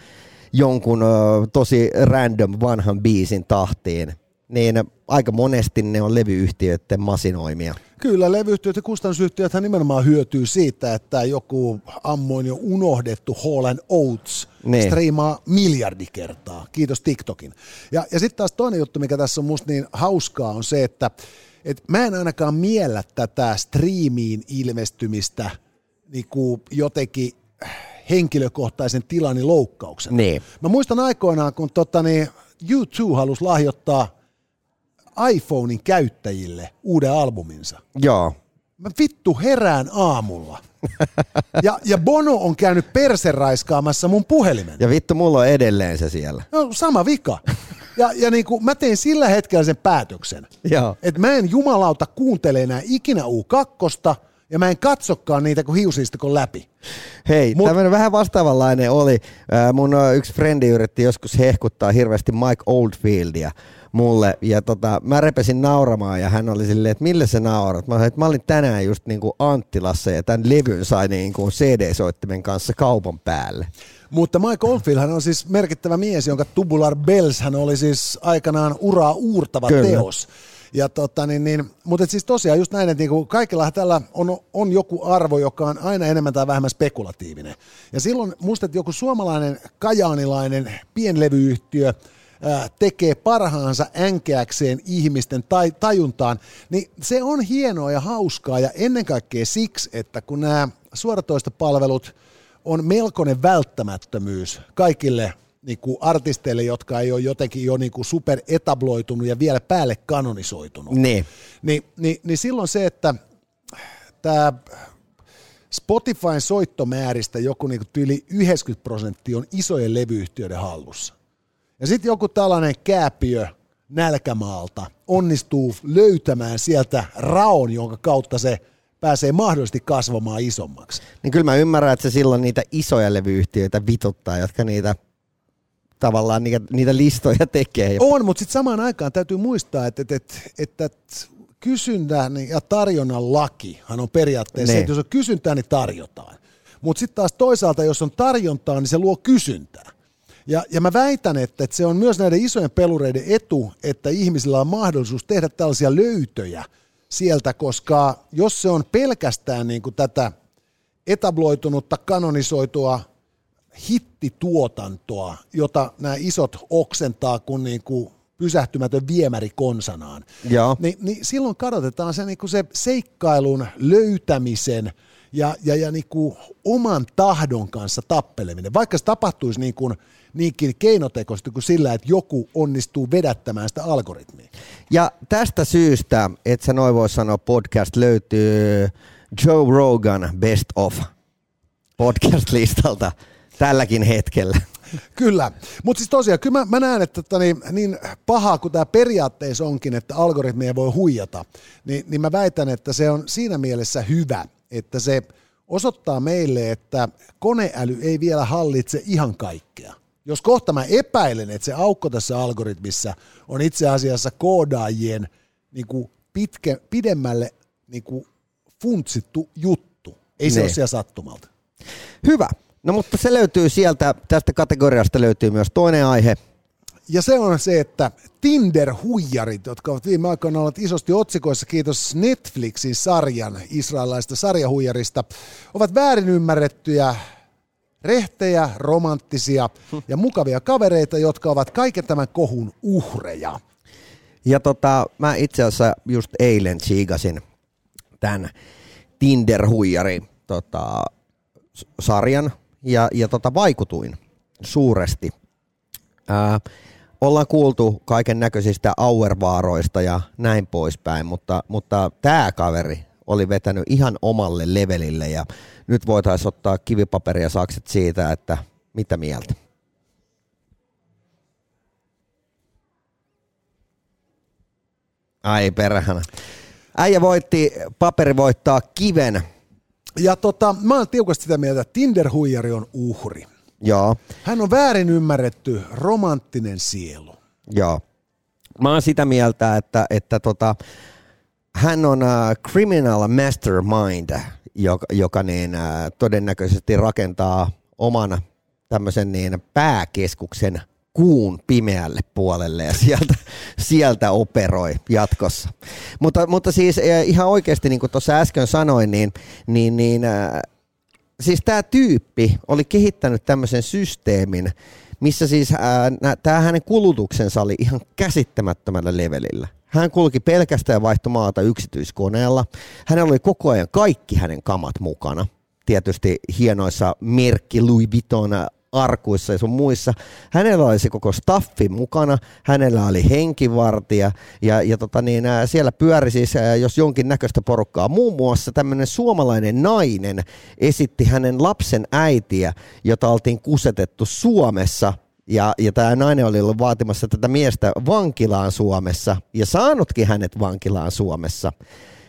jonkun tosi random vanhan biisin tahtiin, niin aika monesti ne on levyyhtiöiden masinoimia. Kyllä, levyyhtiöt ja kustannusyhtiöt nimenomaan hyötyy siitä, että joku ammoin jo unohdettu Hall Oates niin. striimaa miljardi kertaa. Kiitos TikTokin. Ja, ja sitten taas toinen juttu, mikä tässä on musta niin hauskaa, on se, että et mä en ainakaan miellä tätä striimiin ilmestymistä niin kuin jotenkin henkilökohtaisen tilani loukkauksen. Niin. Mä muistan aikoinaan, kun tota, niin, U2 halusi lahjoittaa iPhonein käyttäjille uuden albuminsa. Joo. Mä vittu herään aamulla. Ja, ja Bono on käynyt perseraiskaamassa mun puhelimen. Ja vittu, mulla on edelleen se siellä. No sama vika. Ja, ja niin kuin mä tein sillä hetkellä sen päätöksen, Joo. että mä en jumalauta kuuntele enää ikinä U2, ja mä en katsokaan niitä kuin hiusistikon läpi. Hei, Mut- tämmöinen vähän vastaavanlainen oli. Mun yksi frendi yritti joskus hehkuttaa hirveästi Mike Oldfieldia mulle, ja tota, mä repesin nauramaan, ja hän oli silleen, että millä sä naurat? Mä, sanoin, että mä olin tänään just niinku Anttilassa, ja tämän levyn sai niinku CD-soittimen kanssa kaupan päälle. Mutta Mike Oldfield hän on siis merkittävä mies, jonka Tubular Bells hän oli siis aikanaan uraa uurtava Kyllä. teos. Ja tota, niin, niin, mutta siis tosiaan just näin, että niinku kaikilla tällä on, on joku arvo, joka on aina enemmän tai vähemmän spekulatiivinen. Ja silloin musta, että joku suomalainen kajaanilainen pienlevyyhtiö tekee parhaansa änkeäkseen ihmisten tai, tajuntaan, niin se on hienoa ja hauskaa ja ennen kaikkea siksi, että kun nämä suoratoistopalvelut on melkoinen välttämättömyys kaikille niin kuin artisteille, jotka ei ole jotenkin jo niin kuin super etabloitunut ja vielä päälle kanonisoitunut. Niin. Niin, niin, niin silloin se, että tämä Spotifyn soittomääristä joku niin kuin yli 90 prosenttia on isojen levyyhtiöiden hallussa. Ja sitten joku tällainen kääpiö nälkämaalta onnistuu löytämään sieltä raon, jonka kautta se pääsee mahdollisesti kasvamaan isommaksi. Niin kyllä mä ymmärrän, että se silloin niitä isoja levyyhtiöitä vituttaa, jotka niitä tavallaan niitä, niitä listoja tekee. On, mutta sitten samaan aikaan täytyy muistaa, että, että, että, että kysyntän ja tarjonnan lakihan on periaatteessa, Ne. se, että jos on kysyntää, niin tarjotaan. Mutta sitten taas toisaalta, jos on tarjontaa, niin se luo kysyntää. Ja, ja mä väitän, että, että se on myös näiden isojen pelureiden etu, että ihmisillä on mahdollisuus tehdä tällaisia löytöjä sieltä, koska jos se on pelkästään niin kuin tätä etabloitunutta, kanonisoitua hittituotantoa, jota nämä isot oksentaa kuin, niin kuin pysähtymätön viemäri konsanaan, Joo. niin, niin silloin kadotetaan se, niin kuin se seikkailun löytämisen ja, ja, ja niin kuin oman tahdon kanssa tappeleminen. Vaikka se tapahtuisi niin kuin, niinkin keinotekoisesti kuin sillä, että joku onnistuu vedättämään sitä algoritmia. Ja tästä syystä, että sä noin voi sanoa, podcast löytyy Joe Rogan Best of podcast-listalta tälläkin hetkellä. Kyllä, mutta siis tosiaan, kyllä mä, mä näen, että tota, niin, niin pahaa kuin tämä periaatteessa onkin, että algoritmia voi huijata, niin, niin mä väitän, että se on siinä mielessä hyvä, että se osoittaa meille, että koneäly ei vielä hallitse ihan kaikkea. Jos kohta mä epäilen, että se aukko tässä algoritmissa on itse asiassa koodaajien niin kuin pitkä, pidemmälle niin kuin funtsittu juttu, ei se Ne. ole siellä sattumalta. Hyvä. No mutta se löytyy sieltä, tästä kategoriasta löytyy myös toinen aihe. Ja se on se, että Tinder-huijarit, jotka ovat viime aikoina olleet isosti otsikoissa, kiitos Netflixin sarjan israelaista sarjahuijarista, ovat väärin ymmärrettyjä, rehtejä, romanttisia ja mukavia kavereita, jotka ovat kaiken tämän kohun uhreja. Ja tota, mä itse asiassa just eilen chiigasin tämän Tinder-huijari tota, sarjan ja, ja tota, vaikutuin suuresti. Ää, ollaan kuultu kaiken näköisistä auervaaroista ja näin poispäin, mutta, mutta tämä kaveri oli vetänyt ihan omalle levelille ja nyt voitaisiin ottaa kivipaperi ja sakset siitä, että mitä mieltä. Ai perhana. Äijä voitti, paperi voittaa kiven. Ja tota, mä oon tiukasti sitä mieltä, että Tinder-huijari on uhri. Joo, Hän on väärin ymmärretty romanttinen sielu. joo. Mä oon sitä mieltä, että, että tota, hän on uh, criminal mastermind, joka, joka niin, uh, todennäköisesti rakentaa oman tämmöisen niin pääkeskuksen kuun pimeälle puolelle ja sieltä, sieltä operoi jatkossa. Mutta, mutta siis ihan oikeasti, niin kuin tuossa äsken sanoin, niin, niin, niin äh, siis tämä tyyppi oli kehittänyt tämmöisen systeemin, missä siis tämä hänen kulutuksensa oli ihan käsittämättömällä levelillä. Hän kulki pelkästään ja vaihtoi maata yksityiskoneella. Hänellä oli koko ajan kaikki hänen kamat mukana. Tietysti hienoissa merkki Louis Vuitton arkuissa ja sun muissa. Hänellä oli se koko staffi mukana, hänellä oli henkivartija ja, ja tota niin, siellä pyöri siis, jos jonkin näköistä porukkaa. Muun muassa tämmöinen suomalainen nainen esitti hänen lapsen äitiä, jota oltiin kusetettu Suomessa Ja, ja tämä nainen oli ollut vaatimassa tätä miestä vankilaan Suomessa ja saanutkin hänet vankilaan Suomessa.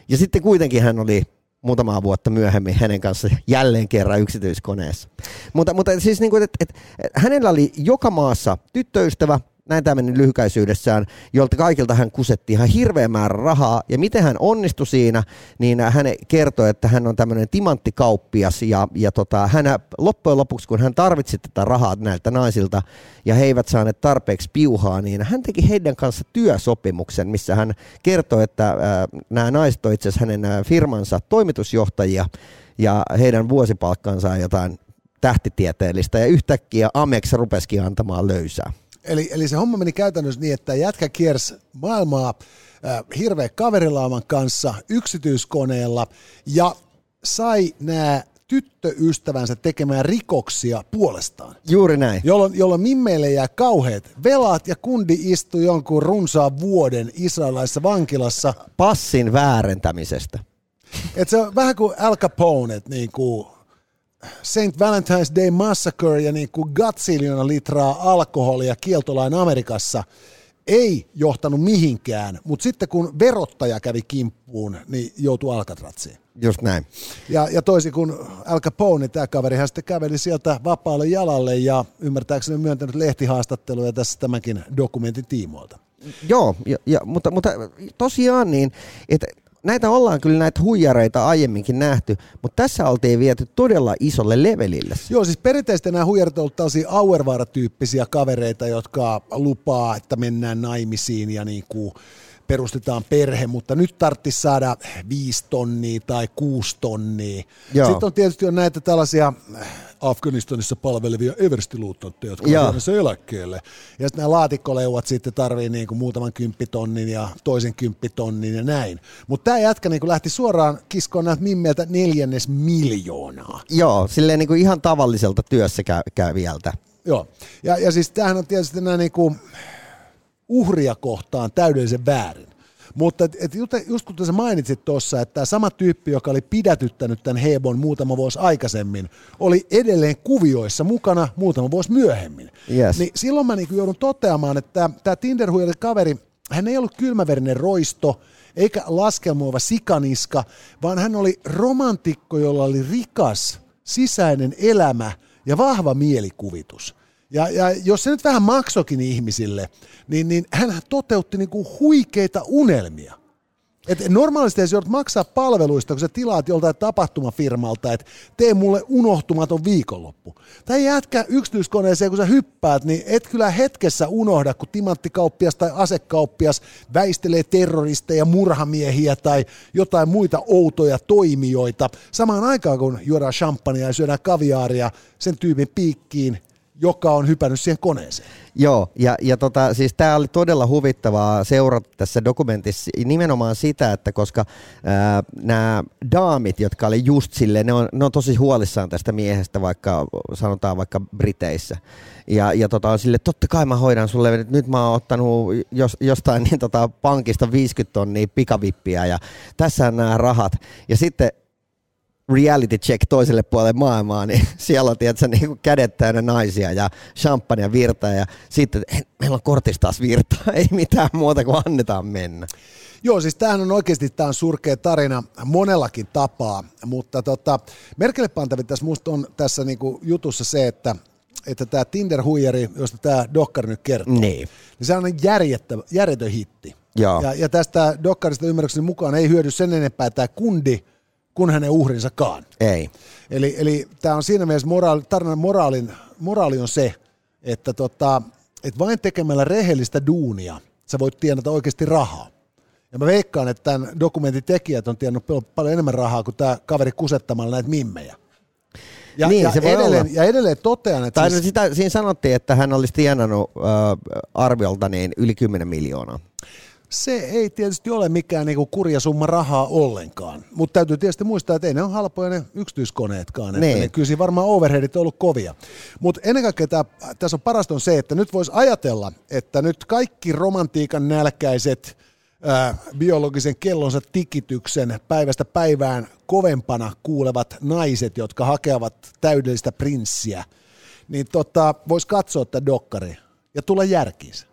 Ja sitten kuitenkin hän oli muutamaa vuotta myöhemmin hänen kanssa jälleen kerran yksityiskoneessa. Mutta, mutta siis niin kuin, että, että, hänellä oli joka maassa tyttöystävä, näin tämä meni lyhykäisyydessään, jolta kaikilta hän kusetti ihan hirveän määrä rahaa, ja miten hän onnistui siinä, niin hän kertoi, että hän on tämmöinen timanttikauppias, ja, ja tota, hän loppujen lopuksi, kun hän tarvitsi tätä rahaa näiltä naisilta, ja he eivät saaneet tarpeeksi piuhaa, niin hän teki heidän kanssa työsopimuksen, missä hän kertoi, että äh, nämä naiset itse asiassa hänen firmansa toimitusjohtajia, ja heidän vuosipalkkansa on jotain tähtitieteellistä, ja yhtäkkiä Amex rupesikin antamaan löysää. Eli, eli se homma meni käytännössä niin, että jätkä kiersi maailmaa äh, hirveä kaverilaaman kanssa yksityiskoneella ja sai nämä tyttöystävänsä tekemään rikoksia puolestaan. Juuri näin. Jolloin, jolloin mimmeille jää kauheat velat ja kundi istui jonkun runsaan vuoden israelaisessa vankilassa. Passin väärentämisestä. Et se on vähän kuin Al Capone, niin kuin St. Valentine's Day Massacre ja niin kuin gatsiljona litraa alkoholia kieltolain Amerikassa ei johtanut mihinkään, mutta sitten kun verottaja kävi kimppuun, niin joutui Alcatraziin. Just näin. Ja, ja toisin kuin Al Capone, tämä kaverihan sitten käveli sieltä vapaalle jalalle ja ymmärtääkseni myöntänyt lehtihaastatteluja tässä tämänkin dokumentin tiimoilta. Joo, ja, ja, mutta, mutta tosiaan niin, että näitä ollaan kyllä näitä huijareita aiemminkin nähty, mutta tässä oltiin viety todella isolle levelille. Joo, siis perinteisesti nämä huijarit ovat tällaisia Auervaara-tyyppisiä kavereita, jotka lupaa, että mennään naimisiin ja niin kuin perustetaan perhe, mutta nyt tarvitsisi saada viisi tonnia tai kuusi tonnia. Joo. Sitten on tietysti jo näitä tällaisia Afganistanissa palvelevia everstiluuttontteja, jotka on se eläkkeelle. Ja sitten nämä laatikkoleuvat sitten tarvii niin kuin muutaman kymppitonnin ja toisen kymppitonnin ja näin. Mutta tämä jätkä niin kuin lähti suoraan kiskoon näitä mimmeiltä neljännes miljoonaa. Joo, silleen niin kuin ihan tavalliselta työssä kävijältä. Joo, ja, ja siis tämähän on tietysti nämä niin kuin uhria kohtaan täydellisen väärin. Mutta et, et just kun sä mainitsit tuossa, että tämä sama tyyppi, joka oli pidätyttänyt tämän Hebon muutama vuosi aikaisemmin, oli edelleen kuvioissa mukana muutama vuosi myöhemmin. Yes. Niin silloin mä niinku joudun toteamaan, että tämä tinder kaveri, hän ei ollut kylmäverinen roisto, eikä laskelmoiva sikaniska, vaan hän oli romantikko, jolla oli rikas sisäinen elämä ja vahva mielikuvitus. Ja, ja jos se nyt vähän maksokin ihmisille, niin, niin hän toteutti niin kuin huikeita unelmia. Et normaalisti jos joudut maksaa palveluista, kun sä tilaat joltain tapahtumafirmalta, että tee mulle unohtumaton viikonloppu. Tai jätkä yksityiskoneeseen, kun sä hyppäät, niin et kyllä hetkessä unohda, kun timanttikauppias tai asekauppias väistelee terroristeja, murhamiehiä tai jotain muita outoja toimijoita. Samaan aikaan, kun juodaan champagnea ja syödään kaviaaria sen tyypin piikkiin, joka on hypännyt siihen koneeseen. Joo, ja, ja tota, siis tämä oli todella huvittavaa seurata tässä dokumentissa nimenomaan sitä, että koska nämä daamit, jotka oli just silleen, ne on, ne on tosi huolissaan tästä miehestä, vaikka sanotaan vaikka Briteissä. Ja, ja tota, on sille, totta kai mä hoidan sulle, nyt mä oon ottanut jos, jostain niin tota, pankista 50 tonnia pikavippiä ja tässä nämä rahat. Ja sitten reality check toiselle puolelle maailmaa, niin siellä on tietysti, niin kuin kädet täynnä naisia ja champagne virta ja sitten he, meillä on kortissa taas virtaa, ei mitään muuta kuin annetaan mennä. Joo, siis tämähän on oikeasti tämä on surkea tarina monellakin tapaa, mutta tota, merkille pantavin tässä musta on tässä niinku jutussa se, että että tämä Tinder-huijari, josta tämä Dokkari nyt kertoo, niin. niin se on järjetön hitti. Joo. Ja, ja tästä Dokkarista ymmärrykseni mukaan ei hyödy sen enempää tämä kundi, kuin hänen uhrinsakaan. Ei. Eli, eli tämä on siinä mielessä moraali, tarinan moraalin, moraali on se, että tota, et vain tekemällä rehellistä duunia sä voit tienata oikeasti rahaa. Ja mä veikkaan, että tämän dokumentin tekijät on tiennyt paljon enemmän rahaa kuin tämä kaveri kusettamalla näitä mimmejä. Ja, niin, ja, se voi edelleen, olla. ja edelleen totean, että... Tai siis... sitä, siinä sanottiin, että hän olisi tienannut äh, arviolta niin yli 10 miljoonaa se ei tietysti ole mikään niinku kurja summa rahaa ollenkaan. Mutta täytyy tietysti muistaa, että ei ne ole halpoja ne yksityiskoneetkaan. Että niin. ne, kyllä varmaan overheadit on ollut kovia. Mutta ennen kaikkea tää, tässä on parasta on se, että nyt voisi ajatella, että nyt kaikki romantiikan nälkäiset ää, biologisen kellonsa tikityksen päivästä päivään kovempana kuulevat naiset, jotka hakevat täydellistä prinssiä – niin tota, voisi katsoa tätä dokkari ja tulla järkiinsä.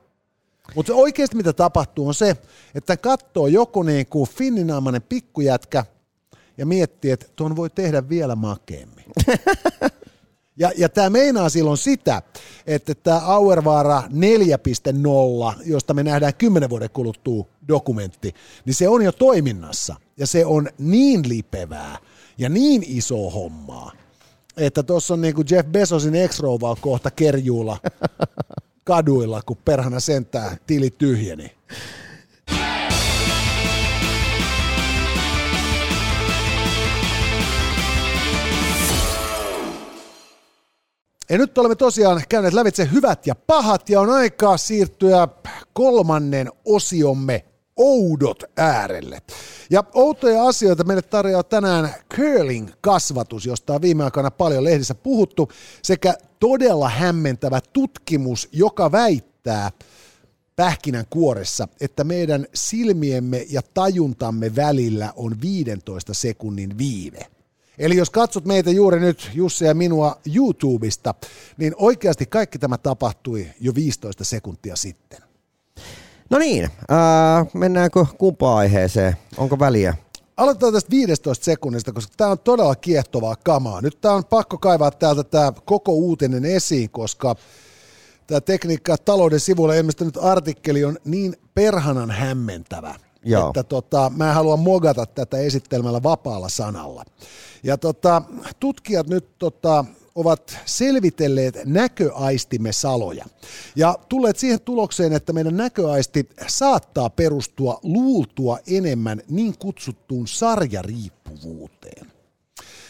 Mutta oikeasti mitä tapahtuu on se, että katsoo joku niin kuin finninaamainen pikkujätkä ja miettii, että tuon voi tehdä vielä makeemmin. Ja, ja tämä meinaa silloin sitä, että tämä Auervaara 4.0, josta me nähdään 10 vuoden kuluttua dokumentti, niin se on jo toiminnassa. Ja se on niin lipevää ja niin iso hommaa, että tuossa on niin kuin Jeff Bezosin ex kohta kerjuulla kaduilla, kun perhana sentää tili tyhjeni. Ja nyt olemme tosiaan käyneet lävitse hyvät ja pahat ja on aikaa siirtyä kolmannen osiomme oudot äärelle. Ja outoja asioita meille tarjoaa tänään curling-kasvatus, josta on viime aikoina paljon lehdissä puhuttu, sekä todella hämmentävä tutkimus, joka väittää pähkinän kuoressa, että meidän silmiemme ja tajuntamme välillä on 15 sekunnin viive. Eli jos katsot meitä juuri nyt, Jussi ja minua YouTubesta, niin oikeasti kaikki tämä tapahtui jo 15 sekuntia sitten. No niin, äh, mennäänkö kumpaan aiheeseen? Onko väliä? Aloitetaan tästä 15 sekunnista, koska tämä on todella kiehtovaa kamaa. Nyt tämä on pakko kaivaa täältä tämä koko uutinen esiin, koska tämä tekniikka talouden sivulla ilmestynyt artikkeli on niin perhanan hämmentävä, Joo. että tota, mä haluan mogata tätä esittelmällä vapaalla sanalla. Ja tota, tutkijat nyt tota, ovat selvitelleet näköaistimme saloja ja tulleet siihen tulokseen, että meidän näköaisti saattaa perustua luultua enemmän niin kutsuttuun sarjariippuvuuteen.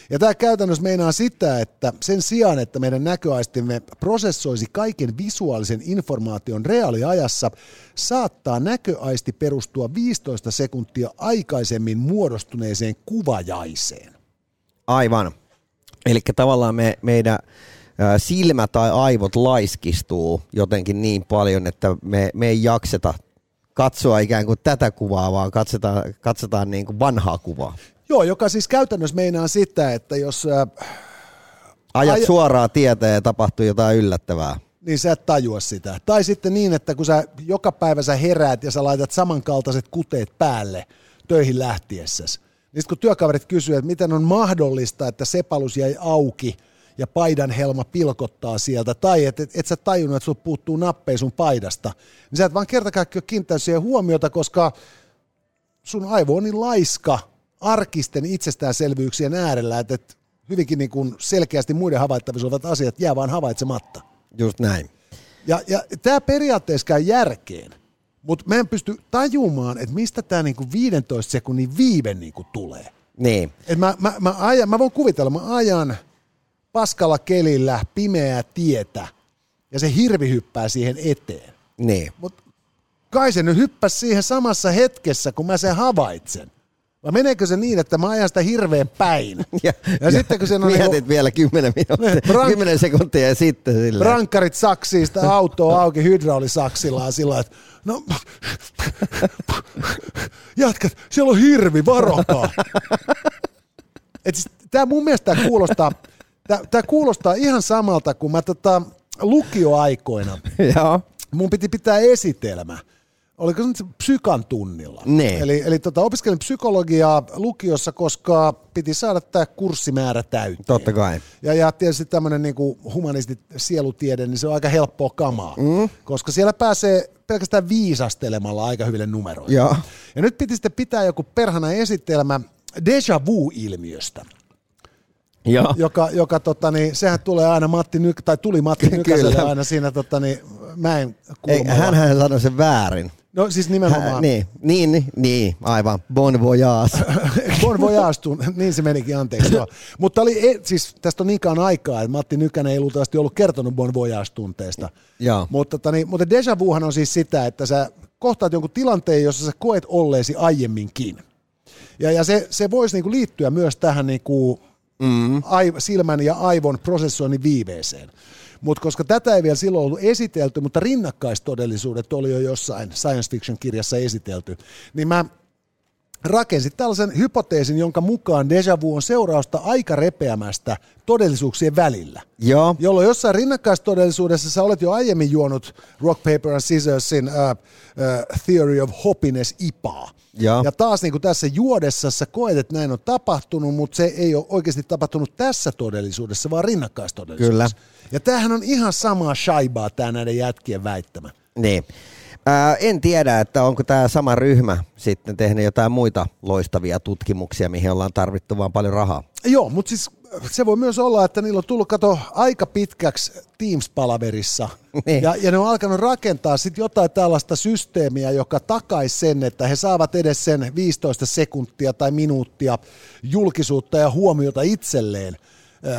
Ja tämä käytännössä meinaa sitä, että sen sijaan, että meidän näköaistimme prosessoisi kaiken visuaalisen informaation reaaliajassa, saattaa näköaisti perustua 15 sekuntia aikaisemmin muodostuneeseen kuvajaiseen. Aivan. Eli tavallaan me, meidän silmä tai aivot laiskistuu jotenkin niin paljon, että me, me ei jakseta katsoa ikään kuin tätä kuvaa, vaan katsotaan, katsotaan niin kuin vanhaa kuvaa. Joo, joka siis käytännössä meinaa sitä, että jos... Ajat aj- suoraa tietä ja tapahtuu jotain yllättävää. Niin sä et tajua sitä. Tai sitten niin, että kun sä joka päivä sä heräät ja sä laitat samankaltaiset kuteet päälle töihin lähtiessäsi, niin kun työkaverit kysyvät, että miten on mahdollista, että sepalus jäi auki ja paidan helma pilkottaa sieltä, tai että et, et sä tajunnut, että sun puuttuu nappeja sun paidasta, niin sä et vaan kerta kaikkiaan kiinnittänyt siihen huomiota, koska sun aivo on niin laiska arkisten itsestäänselvyyksien äärellä, että, että hyvinkin niin kuin selkeästi muiden havaittavissa olevat asiat jää vaan havaitsematta. Just näin. Ja, ja tämä periaatteessa käy järkeen. Mutta mä en pysty tajumaan, että mistä tämä niinku 15 sekunnin viive niinku tulee. Niin. Et mä, mä, mä, ajan, mä voin kuvitella, mä ajan paskalla kelillä pimeää tietä ja se hirvi hyppää siihen eteen. Niin. Mut kai se nyt hyppäsi siihen samassa hetkessä, kun mä sen havaitsen. Vai meneekö se niin, että mä ajan sitä hirveän päin? Ja, ja, ja sitten kun sen on... Mietit niin vielä 10 minuuttia, rank- 10 sekuntia ja sitten sillä. Rankkarit saksii sitä autoa auki hydraulisaksillaan sillä että no jatkat, siellä on hirvi, varokaa. Et siis, tää mun mielestä tää kuulostaa, tää, tää kuulostaa ihan samalta kuin mä tota, lukioaikoina. Joo. Mun piti pitää esitelmä oliko se nyt psykan tunnilla. Ne. Eli, eli tota, opiskelin psykologiaa lukiossa, koska piti saada tämä kurssimäärä täyteen. Totta kai. Ja, ja tietysti tämmöinen niin humanistit sielutiede, niin se on aika helppoa kamaa, mm. koska siellä pääsee pelkästään viisastelemalla aika hyville numeroille. Ja. ja nyt piti sitten pitää joku perhana esitelmä déjà vu-ilmiöstä. Joo. Joka, joka tota, niin, sehän tulee aina Matti Nyk, tai tuli Matti Nykäselle aina siinä tota, niin, mäen kulmalla. Ei, hän sanoi sen väärin. No siis nimenomaan. Hä, niin, niin, niin, niin, aivan. Bon voyage. bon voyage, niin se menikin, anteeksi. Mutta oli, e, siis tästä on niinkaan aikaa, että Matti Nykänen ei luultavasti ollut kertonut bon voyage-tunteesta. Joo. Mutta, tota, niin, mutta déjà vuhan on siis sitä, että sä kohtaat jonkun tilanteen, jossa sä koet olleesi aiemminkin. Ja, ja se, se voisi niinku liittyä myös tähän niinku, mm. aiv, silmän ja aivon prosessoinnin viiveeseen. Mutta koska tätä ei vielä silloin ollut esitelty, mutta rinnakkaistodellisuudet oli jo jossain science fiction kirjassa esitelty, niin mä rakensi tällaisen hypoteesin, jonka mukaan deja vu on seurausta aika repeämästä todellisuuksien välillä. Joo. Jolloin jossain rinnakkaistodellisuudessa sä olet jo aiemmin juonut Rock, Paper and Scissorsin uh, uh, Theory of Happiness IPAa. Joo. Ja taas niin kuin tässä juodessa sä koet, että näin on tapahtunut, mutta se ei ole oikeasti tapahtunut tässä todellisuudessa, vaan rinnakkaistodellisuudessa. Kyllä. Ja tämähän on ihan samaa shaibaa tämä näiden jätkien väittämä. Niin. Ää, en tiedä, että onko tämä sama ryhmä sitten tehnyt jotain muita loistavia tutkimuksia, mihin ollaan tarvittu vaan paljon rahaa. Joo, mutta siis se voi myös olla, että niillä on tullut kato aika pitkäksi Teams-palaverissa. Niin. Ja, ja ne on alkanut rakentaa sitten jotain tällaista systeemiä, joka takaisi sen, että he saavat edes sen 15 sekuntia tai minuuttia julkisuutta ja huomiota itselleen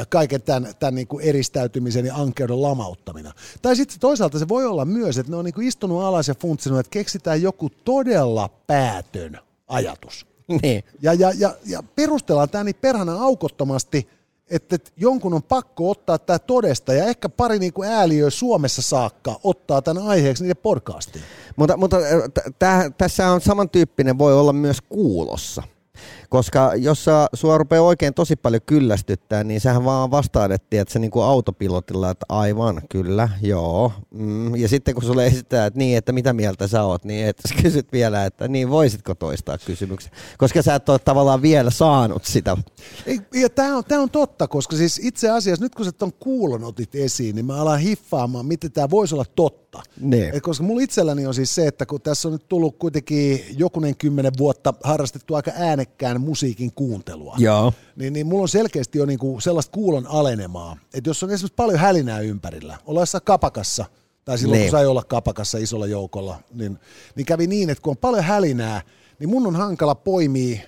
kaiken tämän, tämän niin kuin eristäytymisen ja ankeuden lamauttamina. Tai sitten toisaalta se voi olla myös, että ne on niin kuin istunut alas ja funtsinut, että keksitään joku todella päätön ajatus. Niin. Ja, ja, ja, ja perustellaan tämä niin perhana aukottomasti, että, että jonkun on pakko ottaa tämä todesta ja ehkä pari niin kuin ääliöä Suomessa saakka ottaa tämän aiheeksi niiden podcastiin. Mutta, mutta t- täh, tässä on samantyyppinen, voi olla myös kuulossa. Koska jos sä, sua rupeaa oikein tosi paljon kyllästyttää, niin sähän vaan vastaadettiin, että se niinku autopilotilla, että aivan, kyllä, joo. Mm. Ja sitten kun sulle esittää, että niin, että mitä mieltä sä oot, niin että sä kysyt vielä, että niin, voisitko toistaa kysymyksen. Koska sä et ole tavallaan vielä saanut sitä. Ei, ja tämä on, tää on totta, koska siis itse asiassa nyt kun sä ton kuulon otit esiin, niin mä alan hiffaamaan, miten tämä voisi olla totta. Niin. Et koska mulla itselläni on siis se, että kun tässä on nyt tullut kuitenkin jokunen kymmenen vuotta harrastettu aika äänekkään musiikin kuuntelua, Joo. niin, niin mulla on selkeästi jo niinku sellaista kuulon alenemaa. Että jos on esimerkiksi paljon hälinää ympärillä, ollaan jossain kapakassa, tai silloin Niin. kun sai olla kapakassa isolla joukolla, niin, niin kävi niin, että kun on paljon hälinää, niin mun on hankala poimia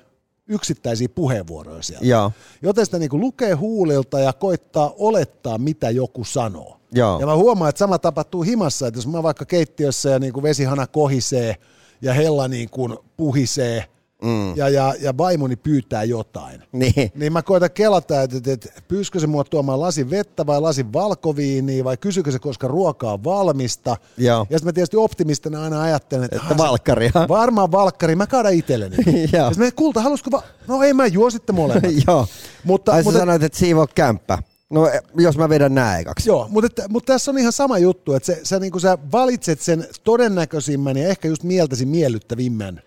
yksittäisiä puheenvuoroja sieltä. Joo. Joten sitä niinku lukee huulilta ja koittaa olettaa, mitä joku sanoo. Joo. Ja mä huomaan, että sama tapahtuu himassa, että jos mä vaikka keittiössä ja niinku vesihana kohisee ja hella niin kuin puhisee mm. ja, ja, ja vaimoni pyytää jotain, Niin. niin mä koitan kelata, että, että, että pyyskö se mua tuomaan lasin vettä vai lasin valkoviiniä vai kysykö se, koska ruoka on valmista. Joo. Ja sitten mä tietysti optimistina aina ajattelen, että, Että "Ah, se- valkkaria. Varmaan valkkari, mä kaadan itselleni. Ja sitten kulta, halusko va- No ei mä juo sitten molemmat. Joo. Mutta, Ai sä mutta, sanoit, että siivoo kämppä. No jos mä vedän nää ekaksi. Joo, mutta, että, mutta tässä on ihan sama juttu, että sä, sä, niin sä valitset sen todennäköisimmän ja ehkä just mieltäsi miellyttävimmän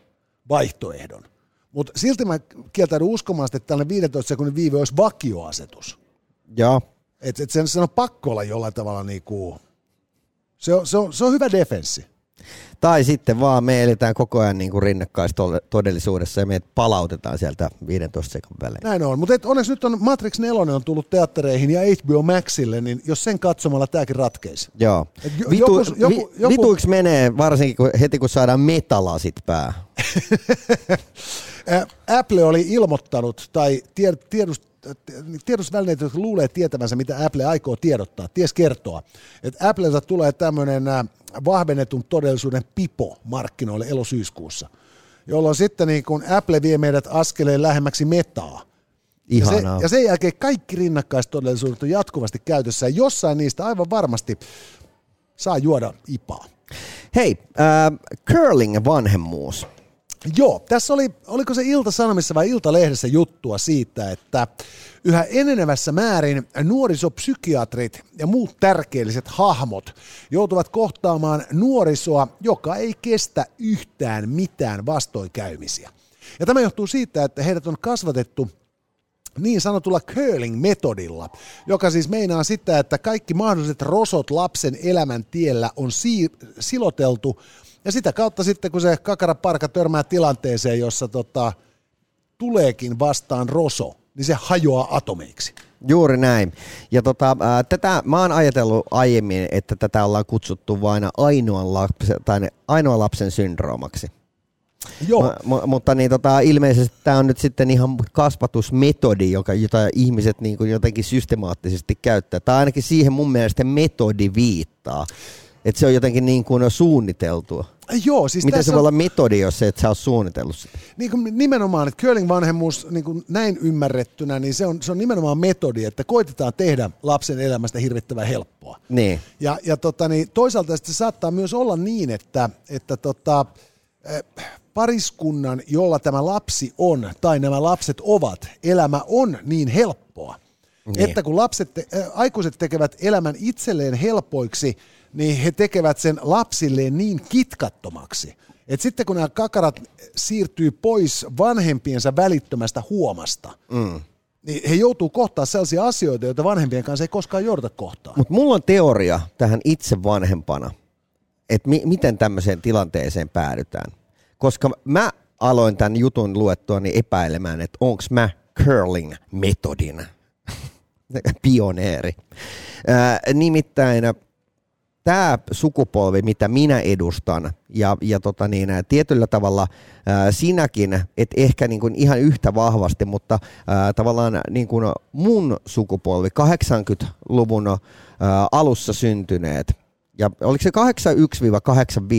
vaihtoehdon. Mutta silti mä kieltäydyn uskomaan, sitä, että tällainen 15 sekunnin viive olisi vakioasetus. Joo. Että et sen, sen on pakko olla jollain tavalla niinku, se on, se on, se on hyvä defenssi. Tai sitten vaan me eletään koko ajan niin rinnakkaistodellisuudessa ja meidät palautetaan sieltä 15 sekunnin välein. Näin on, mutta onneksi nyt on Matrix 4 on tullut teattereihin ja HBO Maxille, niin jos sen katsomalla tämäkin ratkeisi. Joo. Jo- Vitu, joku- joku- vi, joku- Vituiksi menee varsinkin kun, heti kun saadaan metalasit pää. Ä, Apple oli ilmoittanut, tai tied, tiedust, tiedosvälineet, jotka luulee tietävänsä, mitä Apple aikoo tiedottaa, ties kertoa, että Applelta tulee tämmöinen ä, vahvennetun todellisuuden pipo markkinoille elosyyskuussa, jolloin sitten niin kun Apple vie meidät askeleen lähemmäksi metaa. Ja, se, Ihanaa. ja sen jälkeen kaikki rinnakkaistodellisuudet on jatkuvasti käytössä, ja jossain niistä aivan varmasti saa juoda ipaa. Hei, äh, curling-vanhemmuus. Joo, tässä oli, oliko se Ilta-Sanomissa vai Ilta-lehdessä juttua siitä, että yhä enenevässä määrin nuorisopsykiatrit ja muut tärkeelliset hahmot joutuvat kohtaamaan nuorisoa, joka ei kestä yhtään mitään vastoinkäymisiä. Ja tämä johtuu siitä, että heidät on kasvatettu niin sanotulla curling-metodilla, joka siis meinaa sitä, että kaikki mahdolliset rosot lapsen elämän tiellä on siir- siloteltu, ja sitä kautta sitten, kun se kakaraparka törmää tilanteeseen, jossa tota, tuleekin vastaan roso, niin se hajoaa atomeiksi. Juuri näin. Ja tota, ää, tätä, mä oon ajatellut aiemmin, että tätä ollaan kutsuttu vain ainoan lapsen, tai ainoan lapsen syndroomaksi. Joo, mu- mutta niin, tota, ilmeisesti tämä on nyt sitten ihan kasvatusmetodi, joka, jota ihmiset niin kuin jotenkin systemaattisesti käyttää. Tai ainakin siihen mun mielestä metodi viittaa. Että se on jotenkin niin kuin suunniteltua. Joo siis Miten se voi on, olla metodi, jos se et sä ole suunnitellut sitä? niin kuin nimenomaan, että curling-vanhemmuus niin kuin näin ymmärrettynä, niin se on, se on nimenomaan metodi, että koitetaan tehdä lapsen elämästä hirvittävän helppoa. Niin. Ja, ja tota, niin toisaalta se saattaa myös olla niin, että, että tota, eh, pariskunnan, jolla tämä lapsi on, tai nämä lapset ovat, elämä on niin helppoa, niin. että kun lapset, te, äh, aikuiset tekevät elämän itselleen helpoiksi, niin he tekevät sen lapsilleen niin kitkattomaksi. Et sitten kun nämä kakarat siirtyy pois vanhempiensa välittömästä huomasta, mm. niin he joutuu kohtaan sellaisia asioita, joita vanhempien kanssa ei koskaan jouduta kohtaan. Mutta mulla on teoria tähän itse vanhempana, että mi- miten tämmöiseen tilanteeseen päädytään. Koska mä aloin tämän jutun luettua niin epäilemään, että onko mä curling-metodin pioneeri. Ää, nimittäin tämä sukupolvi, mitä minä edustan, ja, ja tota niin, tietyllä tavalla ää, sinäkin, et ehkä niin kuin ihan yhtä vahvasti, mutta ää, tavallaan niin kuin mun sukupolvi, 80-luvun ää, alussa syntyneet, ja oliko se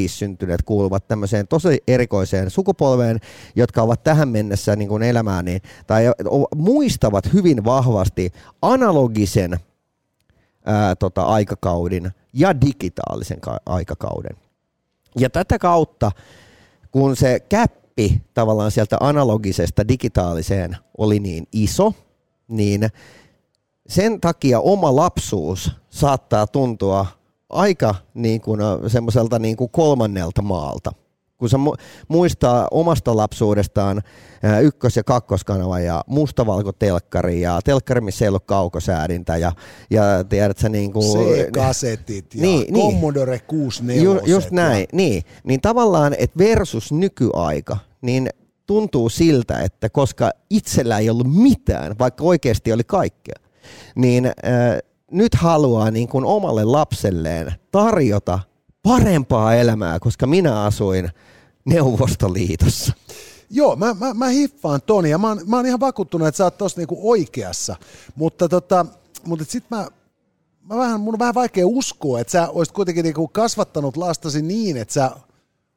81-85 syntyneet kuuluvat tämmöiseen tosi erikoiseen sukupolveen, jotka ovat tähän mennessä niin kuin elämään, niin, tai muistavat hyvin vahvasti analogisen ää, tota, aikakauden ja digitaalisen ka- aikakauden. Ja tätä kautta, kun se käppi tavallaan sieltä analogisesta digitaaliseen oli niin iso, niin sen takia oma lapsuus saattaa tuntua aika niin kuin, semmoiselta niin kuin kolmannelta maalta – kun se muistaa omasta lapsuudestaan ykkös- ja kakkoskanava ja mustavalkotelkkari ja telkkari, missä ei ollut kaukosäädintä ja, ja tiedät sä niin kuin... C-kasetit ja niin, niin. Commodore 64. Ju, just näin, ja... niin. Niin tavallaan, että versus nykyaika, niin tuntuu siltä, että koska itsellä ei ollut mitään, vaikka oikeasti oli kaikkea, niin äh, nyt haluaa niin kuin omalle lapselleen tarjota parempaa elämää, koska minä asuin Neuvostoliitossa. Joo, mä, mä, mä hiffaan Toni ja mä oon, mä oon ihan vakuuttunut, että sä oot tossa niinku oikeassa. Mutta, tota, mutta sit mä, mä vähän, mun on vähän vaikea uskoa, että sä olisit kuitenkin niinku kasvattanut lastasi niin, että sä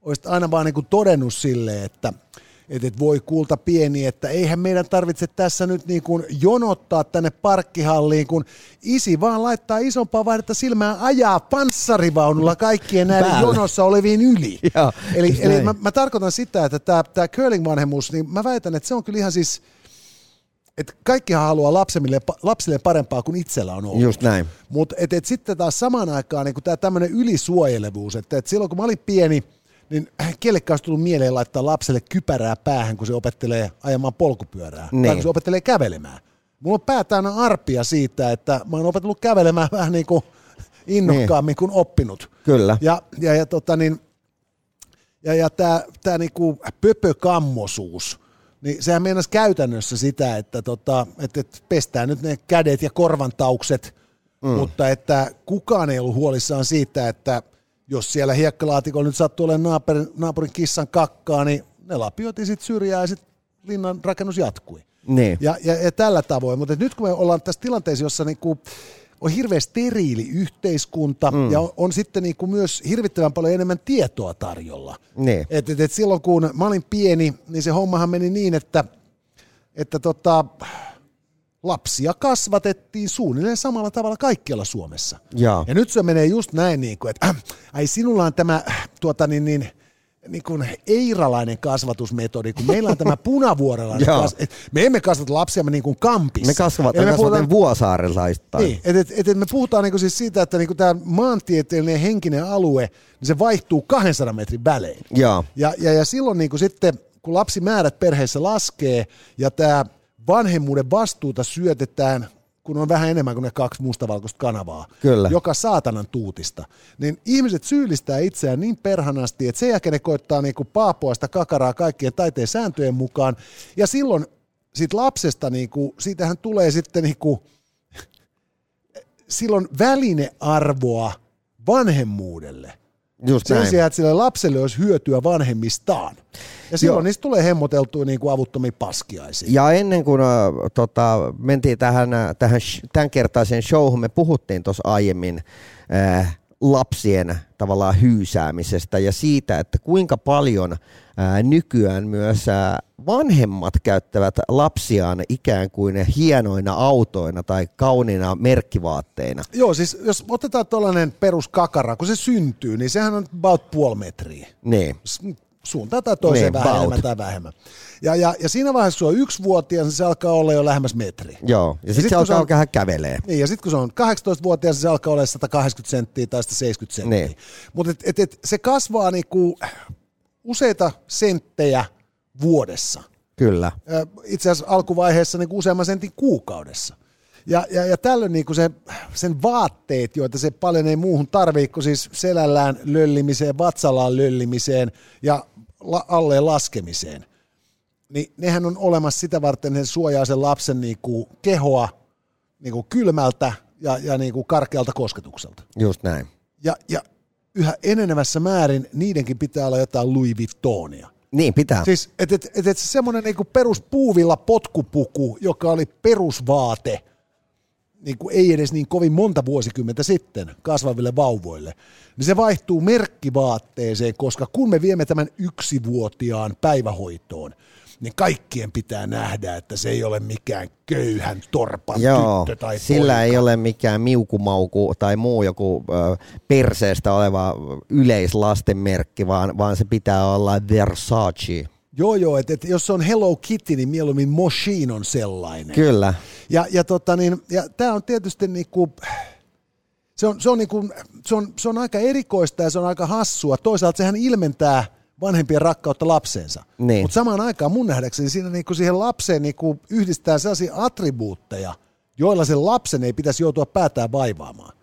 olisit aina vaan niinku todennut silleen, että – että et voi kuulta pieni, että eihän meidän tarvitse tässä nyt niin kuin jonottaa tänne parkkihalliin, kun isi vaan laittaa isompaa vaihdetta silmään ajaa panssarivaunulla kaikkien näiden Päälle. jonossa oleviin yli. Joo, eli eli mä, mä, tarkoitan sitä, että tämä, curling-vanhemmuus, niin mä väitän, että se on kyllä ihan siis, että kaikkihan haluaa lapsille, lapsille parempaa kuin itsellä on ollut. Just näin. Mutta et, et sitten taas samaan aikaan niin tämä tämmöinen ylisuojelevuus, että et silloin kun mä olin pieni – niin kellekään olisi tullut mieleen laittaa lapselle kypärää päähän, kun se opettelee ajamaan polkupyörää, niin. tai kun se opettelee kävelemään. Mulla on pää täynnä arpia siitä, että mä oon opetellut kävelemään vähän niin kuin innokkaammin niin. kuin oppinut. Kyllä. Ja, ja, ja, tota niin, ja, ja tämä tää niinku pöpökammosuus, niin sehän meinasi käytännössä sitä, että, tota, että, että pestään nyt ne kädet ja korvantaukset, mm. mutta että kukaan ei ollut huolissaan siitä, että – jos siellä hiekkalaatikolla nyt sattuu olemaan naapurin, naapurin kissan kakkaa, niin ne lapioitiin sitten syrjään ja sitten linnan rakennus jatkui. Niin. Ja, ja, ja, tällä tavoin, mutta nyt kun me ollaan tässä tilanteessa, jossa niinku on hirveän steriili yhteiskunta mm. ja on, on sitten niinku myös hirvittävän paljon enemmän tietoa tarjolla. Niin. Et, et, et silloin kun mä olin pieni, niin se hommahan meni niin, että, että tota, lapsia kasvatettiin suunnilleen samalla tavalla kaikkialla Suomessa. Ja, ja nyt se menee just näin, niin kuin, että äh, ai sinulla on tämä tuota, niin, niin, niin kuin eiralainen kasvatusmetodi, kun meillä on tämä punavuorelainen kas- Me emme kasvata lapsiamme niin kuin kampissa. Me kasvataan me puhutaan, vuosaarelaista. Niin, et, et, et, et me puhutaan niin kuin siis siitä, että niin kuin tämä maantieteellinen henkinen alue, niin se vaihtuu 200 metrin välein. Ja, ja, ja, ja silloin niin kuin sitten, kun lapsimäärät perheessä laskee ja tämä vanhemmuuden vastuuta syötetään, kun on vähän enemmän kuin ne kaksi mustavalkoista kanavaa, Kyllä. joka saatanan tuutista, niin ihmiset syyllistää itseään niin perhanasti, että sen jälkeen ne koittaa niinku paapua sitä kakaraa kaikkien taiteen sääntöjen mukaan, ja silloin siitä lapsesta, niinku, siitähän tulee sitten niinku, silloin välinearvoa vanhemmuudelle. Just Sen näin. sijaan, että sille lapselle olisi hyötyä vanhemmistaan. Ja silloin Joo. niistä tulee hemmoteltua niin kuin avuttomia paskiaisia. Ja ennen kuin äh, tota, mentiin tähän, tähän tämänkertaiseen showhun, me puhuttiin tuossa aiemmin äh, lapsien tavallaan hyysäämisestä ja siitä, että kuinka paljon ää, nykyään myös ää, vanhemmat käyttävät lapsiaan ikään kuin hienoina autoina tai kauniina merkkivaatteina. Joo, siis jos otetaan tuollainen peruskakara, kun se syntyy, niin sehän on about puoli metriä. Niin. suuntaan tai toiseen Niin, vähän enemmän tai vähemmän. Ja, ja, ja siinä vaiheessa, kun on yksivuotias, niin se alkaa olla jo lähemmäs metri. Joo, ja sit sitten kun se alkaa alkaa kävelee. Niin, ja sitten kun se on 18-vuotias, niin se alkaa olla 180 senttiä tai 170 senttiä. Niin. Mutta et, et, et, se kasvaa niinku useita senttejä vuodessa. Kyllä. Itse asiassa alkuvaiheessa niinku useamman sentin kuukaudessa. Ja, ja, ja tällöin niinku se, sen vaatteet, joita se paljon ei muuhun tarvii, kuin siis selällään löllimiseen, vatsallaan löllimiseen ja la, alleen laskemiseen, niin nehän on olemassa sitä varten, että ne suojaa sen lapsen niinku kehoa niinku kylmältä ja, ja niinku karkealta kosketukselta. Just näin. Ja, ja yhä enenevässä määrin niidenkin pitää olla jotain Louis Vuittonia. Niin, pitää. Siis, että et, et, et se semmoinen niinku peruspuuvilla potkupuku, joka oli perusvaate, niinku ei edes niin kovin monta vuosikymmentä sitten kasvaville vauvoille, niin se vaihtuu merkkivaatteeseen, koska kun me viemme tämän yksivuotiaan päivähoitoon, niin kaikkien pitää nähdä, että se ei ole mikään köyhän torpan Joo, tyttö tai sillä poika. ei ole mikään miukumauku tai muu joku ö, perseestä oleva yleislastenmerkki, vaan, vaan se pitää olla Versace. Joo, joo, että et jos se on Hello Kitty, niin mieluummin Moshin on sellainen. Kyllä. Ja, ja, tota niin, ja tämä on tietysti niinku, se on, se, on niinku, se, on, se on aika erikoista ja se on aika hassua. Toisaalta sehän ilmentää vanhempien rakkautta lapseensa. Niin. Mutta samaan aikaan mun nähdäkseni siinä niinku siihen lapseen niinku yhdistää sellaisia attribuutteja, joilla sen lapsen ei pitäisi joutua päätään vaivaamaan.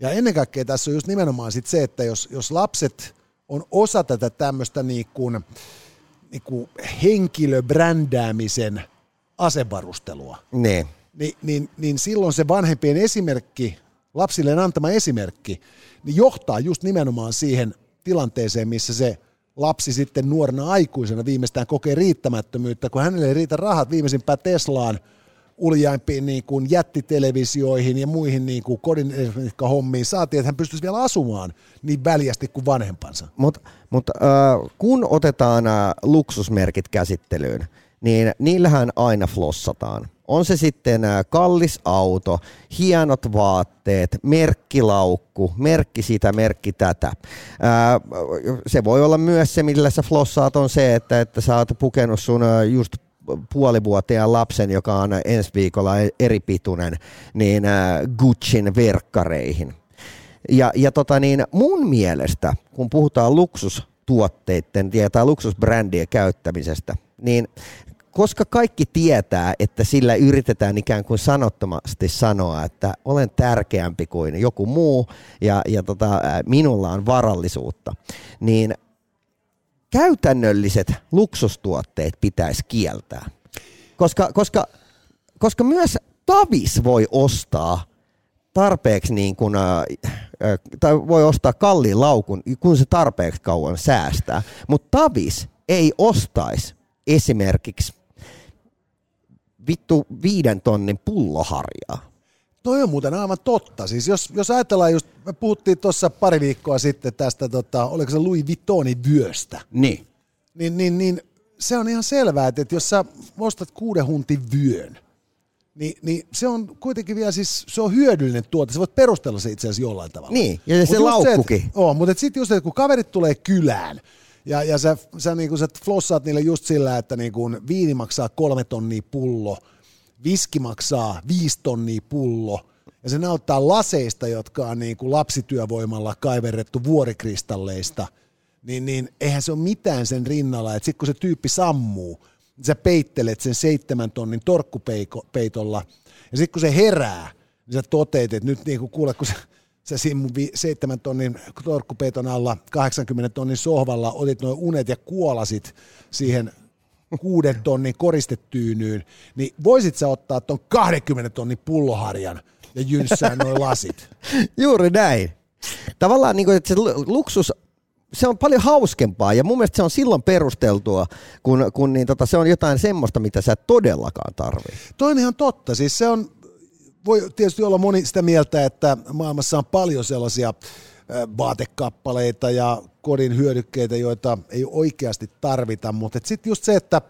Ja ennen kaikkea tässä on just nimenomaan sit se, että jos, jos lapset on osa tätä tämmöistä niinku, niinku henkilöbrändäämisen asevarustelua, Niin. niin, niin, niin silloin se vanhempien esimerkki, lapsilleen antama esimerkki, niin johtaa just nimenomaan siihen tilanteeseen, missä se lapsi sitten nuorena aikuisena viimeistään kokee riittämättömyyttä, kun hänelle ei riitä rahat viimeisimpään Teslaan, uljaimpiin niin kuin jättitelevisioihin ja muihin niin kuin kodin hommiin saatiin, että hän pystyisi vielä asumaan niin väljästi kuin vanhempansa. Mutta mut, äh, kun otetaan äh, luksusmerkit käsittelyyn, niin niillähän aina flossataan. On se sitten kallis auto, hienot vaatteet, merkkilaukku, merkki sitä, merkki tätä. Se voi olla myös se, millä sä flossaat, on se, että, että sä oot pukenut sun just puolivuotiaan lapsen, joka on ensi viikolla eri pituinen, niin Gucciin verkkareihin. Ja, ja tota niin, mun mielestä, kun puhutaan luksustuotteiden tai luksusbrändien käyttämisestä, niin koska kaikki tietää, että sillä yritetään ikään kuin sanottomasti sanoa, että olen tärkeämpi kuin joku muu ja, ja tota, minulla on varallisuutta, niin käytännölliset luksustuotteet pitäisi kieltää. Koska, koska, koska myös Tavis voi ostaa tarpeeksi niin kuin, äh, tai voi ostaa kalliin laukun, kun se tarpeeksi kauan säästää. Mutta Tavis ei ostaisi esimerkiksi vittu viiden tonnin pulloharjaa. Toi on muuten aivan totta. Siis jos, jos ajatellaan just, me puhuttiin tuossa pari viikkoa sitten tästä, tota, oliko se Louis Vuittonin vyöstä, Niin. niin, niin, niin se on ihan selvää, että, jos sä ostat kuuden huntin vyön, niin, niin se on kuitenkin vielä siis, se on hyödyllinen tuote, sä voit perustella se itse asiassa jollain tavalla. Niin, ja Mut se just laukkukin. Oo, mutta sitten just, että kun kaverit tulee kylään, ja, ja sä, sä, niinku, sä flossaat niille just sillä, että niinku, viini maksaa kolme tonnia pullo, viski maksaa viisi tonnia pullo, ja se näyttää laseista, jotka on niinku lapsityövoimalla kaiverrettu vuorikristalleista, niin, niin eihän se ole mitään sen rinnalla, että sitten kun se tyyppi sammuu, niin sä peittelet sen seitsemän tonnin torkkupeitolla, ja sitten kun se herää, niin sä toteet, että nyt niinku kuule, kun sä, sä siinä mun vi- seitsemän tonnin torkkupeiton alla 80 tonnin sohvalla otit noin unet ja kuolasit siihen kuuden tonnin koristetyynyyn, niin voisit sä ottaa ton 20 tonnin pulloharjan ja jynssää noin lasit. Juuri näin. Tavallaan niin kuin, että se lu- luksus, se on paljon hauskempaa ja mun mielestä se on silloin perusteltua, kun, kun niin tota, se on jotain semmoista, mitä sä todellakaan tarvii. Toi on ihan totta. Siis se on, voi tietysti olla moni sitä mieltä, että maailmassa on paljon sellaisia vaatekappaleita ja kodin hyödykkeitä, joita ei oikeasti tarvita, mutta sitten just se, että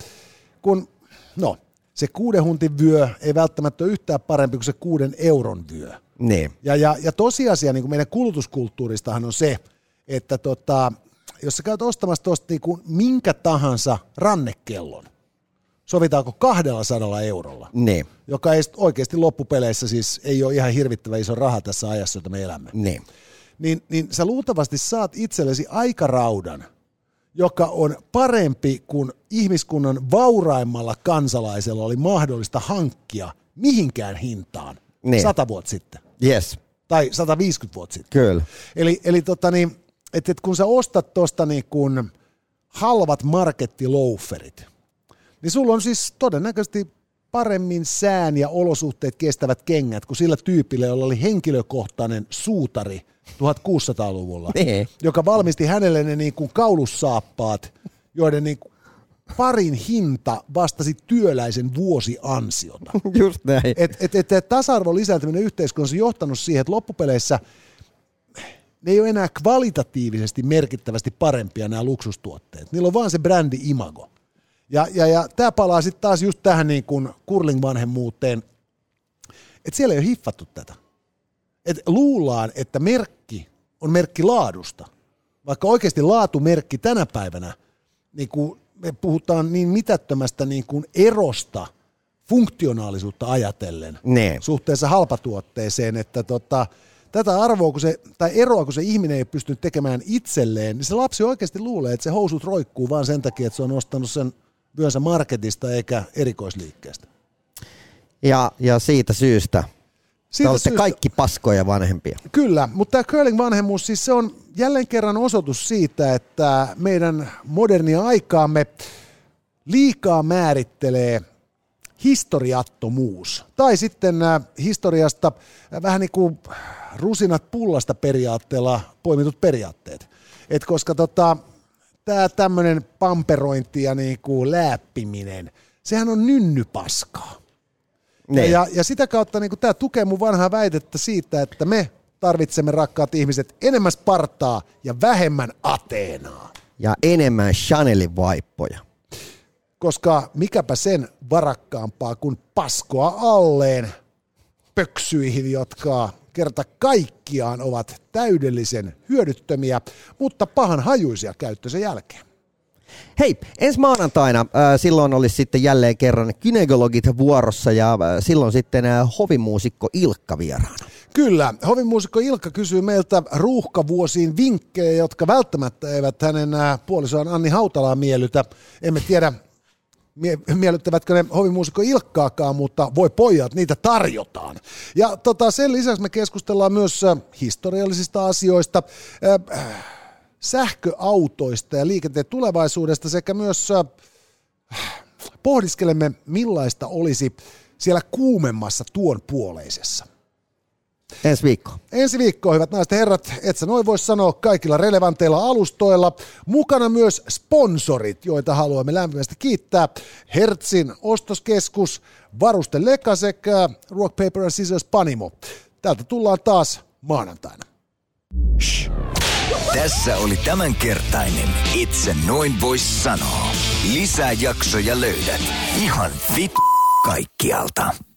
kun, no, se kuuden huntin vyö ei välttämättä ole yhtään parempi kuin se kuuden euron vyö. Niin. Ja, ja, ja tosiasia niin kuin meidän kulutuskulttuuristahan on se, että tota, jos sä käyt ostamassa tuosta niinku minkä tahansa rannekellon, sovitaanko 200 eurolla, Niin, joka ei oikeasti loppupeleissä siis ei ole ihan hirvittävä iso raha tässä ajassa, jota me elämme, niin. niin, niin sä luultavasti saat itsellesi aikaraudan, joka on parempi kuin ihmiskunnan vauraimmalla kansalaisella oli mahdollista hankkia mihinkään hintaan Niin. sata vuotta sitten Yes, tai 150 vuotta sitten. kyllä. Eli, eli tota niin, et, et kun sä ostat tuosta niin kun halvat markettiloaferit, niin sulla on siis todennäköisesti paremmin sään ja olosuhteet kestävät kengät kuin sillä tyypillä, jolla oli henkilökohtainen suutari 1600-luvulla, Niin. joka valmisti hänelle ne niin kuin kaulussaappaat, joiden niin kuin parin hinta vastasi työläisen vuosiansiota. Just näin. Et, et, et, et tasa-arvon lisääntyminen yhteiskunnassa on johtanut siihen, että loppupeleissä ne ei ole enää kvalitatiivisesti merkittävästi parempia nämä luksustuotteet. Niillä on vaan se brändi imago. Ja, ja, ja tämä palaa sitten taas just tähän niin kuin curling-vanhemmuuteen, että siellä ei ole hiffattu tätä. Et luullaan, että merkki on merkki laadusta, vaikka oikeasti laatumerkki tänä päivänä, niin kuin me puhutaan niin mitättömästä niin kuin erosta funktionaalisuutta ajatellen Niin. suhteessa halpatuotteeseen, että tota, tätä arvoa, kun se, tai eroa, kun se ihminen ei pystynyt tekemään itselleen, niin se lapsi oikeasti luulee, että se housut roikkuu vaan sen takia, että se on ostanut sen vyönsä marketista eikä erikoisliikkeestä. Ja, ja siitä syystä. Te Siitä olette syystä- kaikki paskoja vanhempia. Kyllä, mutta tämä curling-vanhemmuus, siis se on jälleen kerran osoitus siitä, että meidän modernia aikaamme liikaa määrittelee historiattomuus. Tai sitten äh, historiasta äh, vähän niin kuin rusinat pullasta periaatteella poimitut periaatteet. Et koska tota, tämä tämmöinen pamperointi ja niin kuin lääppiminen, sehän on nynnypaskaa. Ja, Niin. ja, ja sitä kautta niin tämä tukee mun vanhaa väitettä siitä, että me tarvitsemme rakkaat ihmiset enemmän Spartaa ja vähemmän Ateenaa. ja enemmän Chanelin vaippoja. Koska mikäpä sen varakkaampaa kuin paskoa alleen pöksyihin, jotka kerta kaikkiaan ovat täydellisen hyödyttömiä, mutta pahan hajuisia käyttönsä jälkeen. Hei, ensi maanantaina äh, silloin olisi sitten jälleen kerran kynekologit vuorossa ja äh, silloin sitten äh, hovimuusikko Ilkka vieraana. Kyllä, hovimuusikko Ilkka kysyy meiltä ruuhkavuosiin vinkkejä, jotka välttämättä eivät hänen ää, puolisoaan Anni Hautalaa miellytä. Emme tiedä, mie- miellyttävätkö ne hovimuusikko Ilkkaakaan, mutta voi pojat, niitä tarjotaan. Ja tota, sen lisäksi me keskustellaan myös ä, historiallisista asioista, äh, sähköautoista ja liikenteen tulevaisuudesta sekä myös ä, pohdiskelemme, millaista olisi siellä kuumemmassa tuon puoleisessa. Ensi viikko. Ensi viikkoa, hyvät naiset ja herrat, et sä noin voi sanoa kaikilla relevanteilla alustoilla. Mukana myös sponsorit, joita haluamme lämpimästi kiittää. Hertzin ostoskeskus, Varuste Leka sekä Rock Paper and Scissors Panimo. Täältä tullaan taas maanantaina. Tässä oli tämänkertainen Itse noin vois sanoa. Lisää jaksoja löydät ihan vit kaikkialta.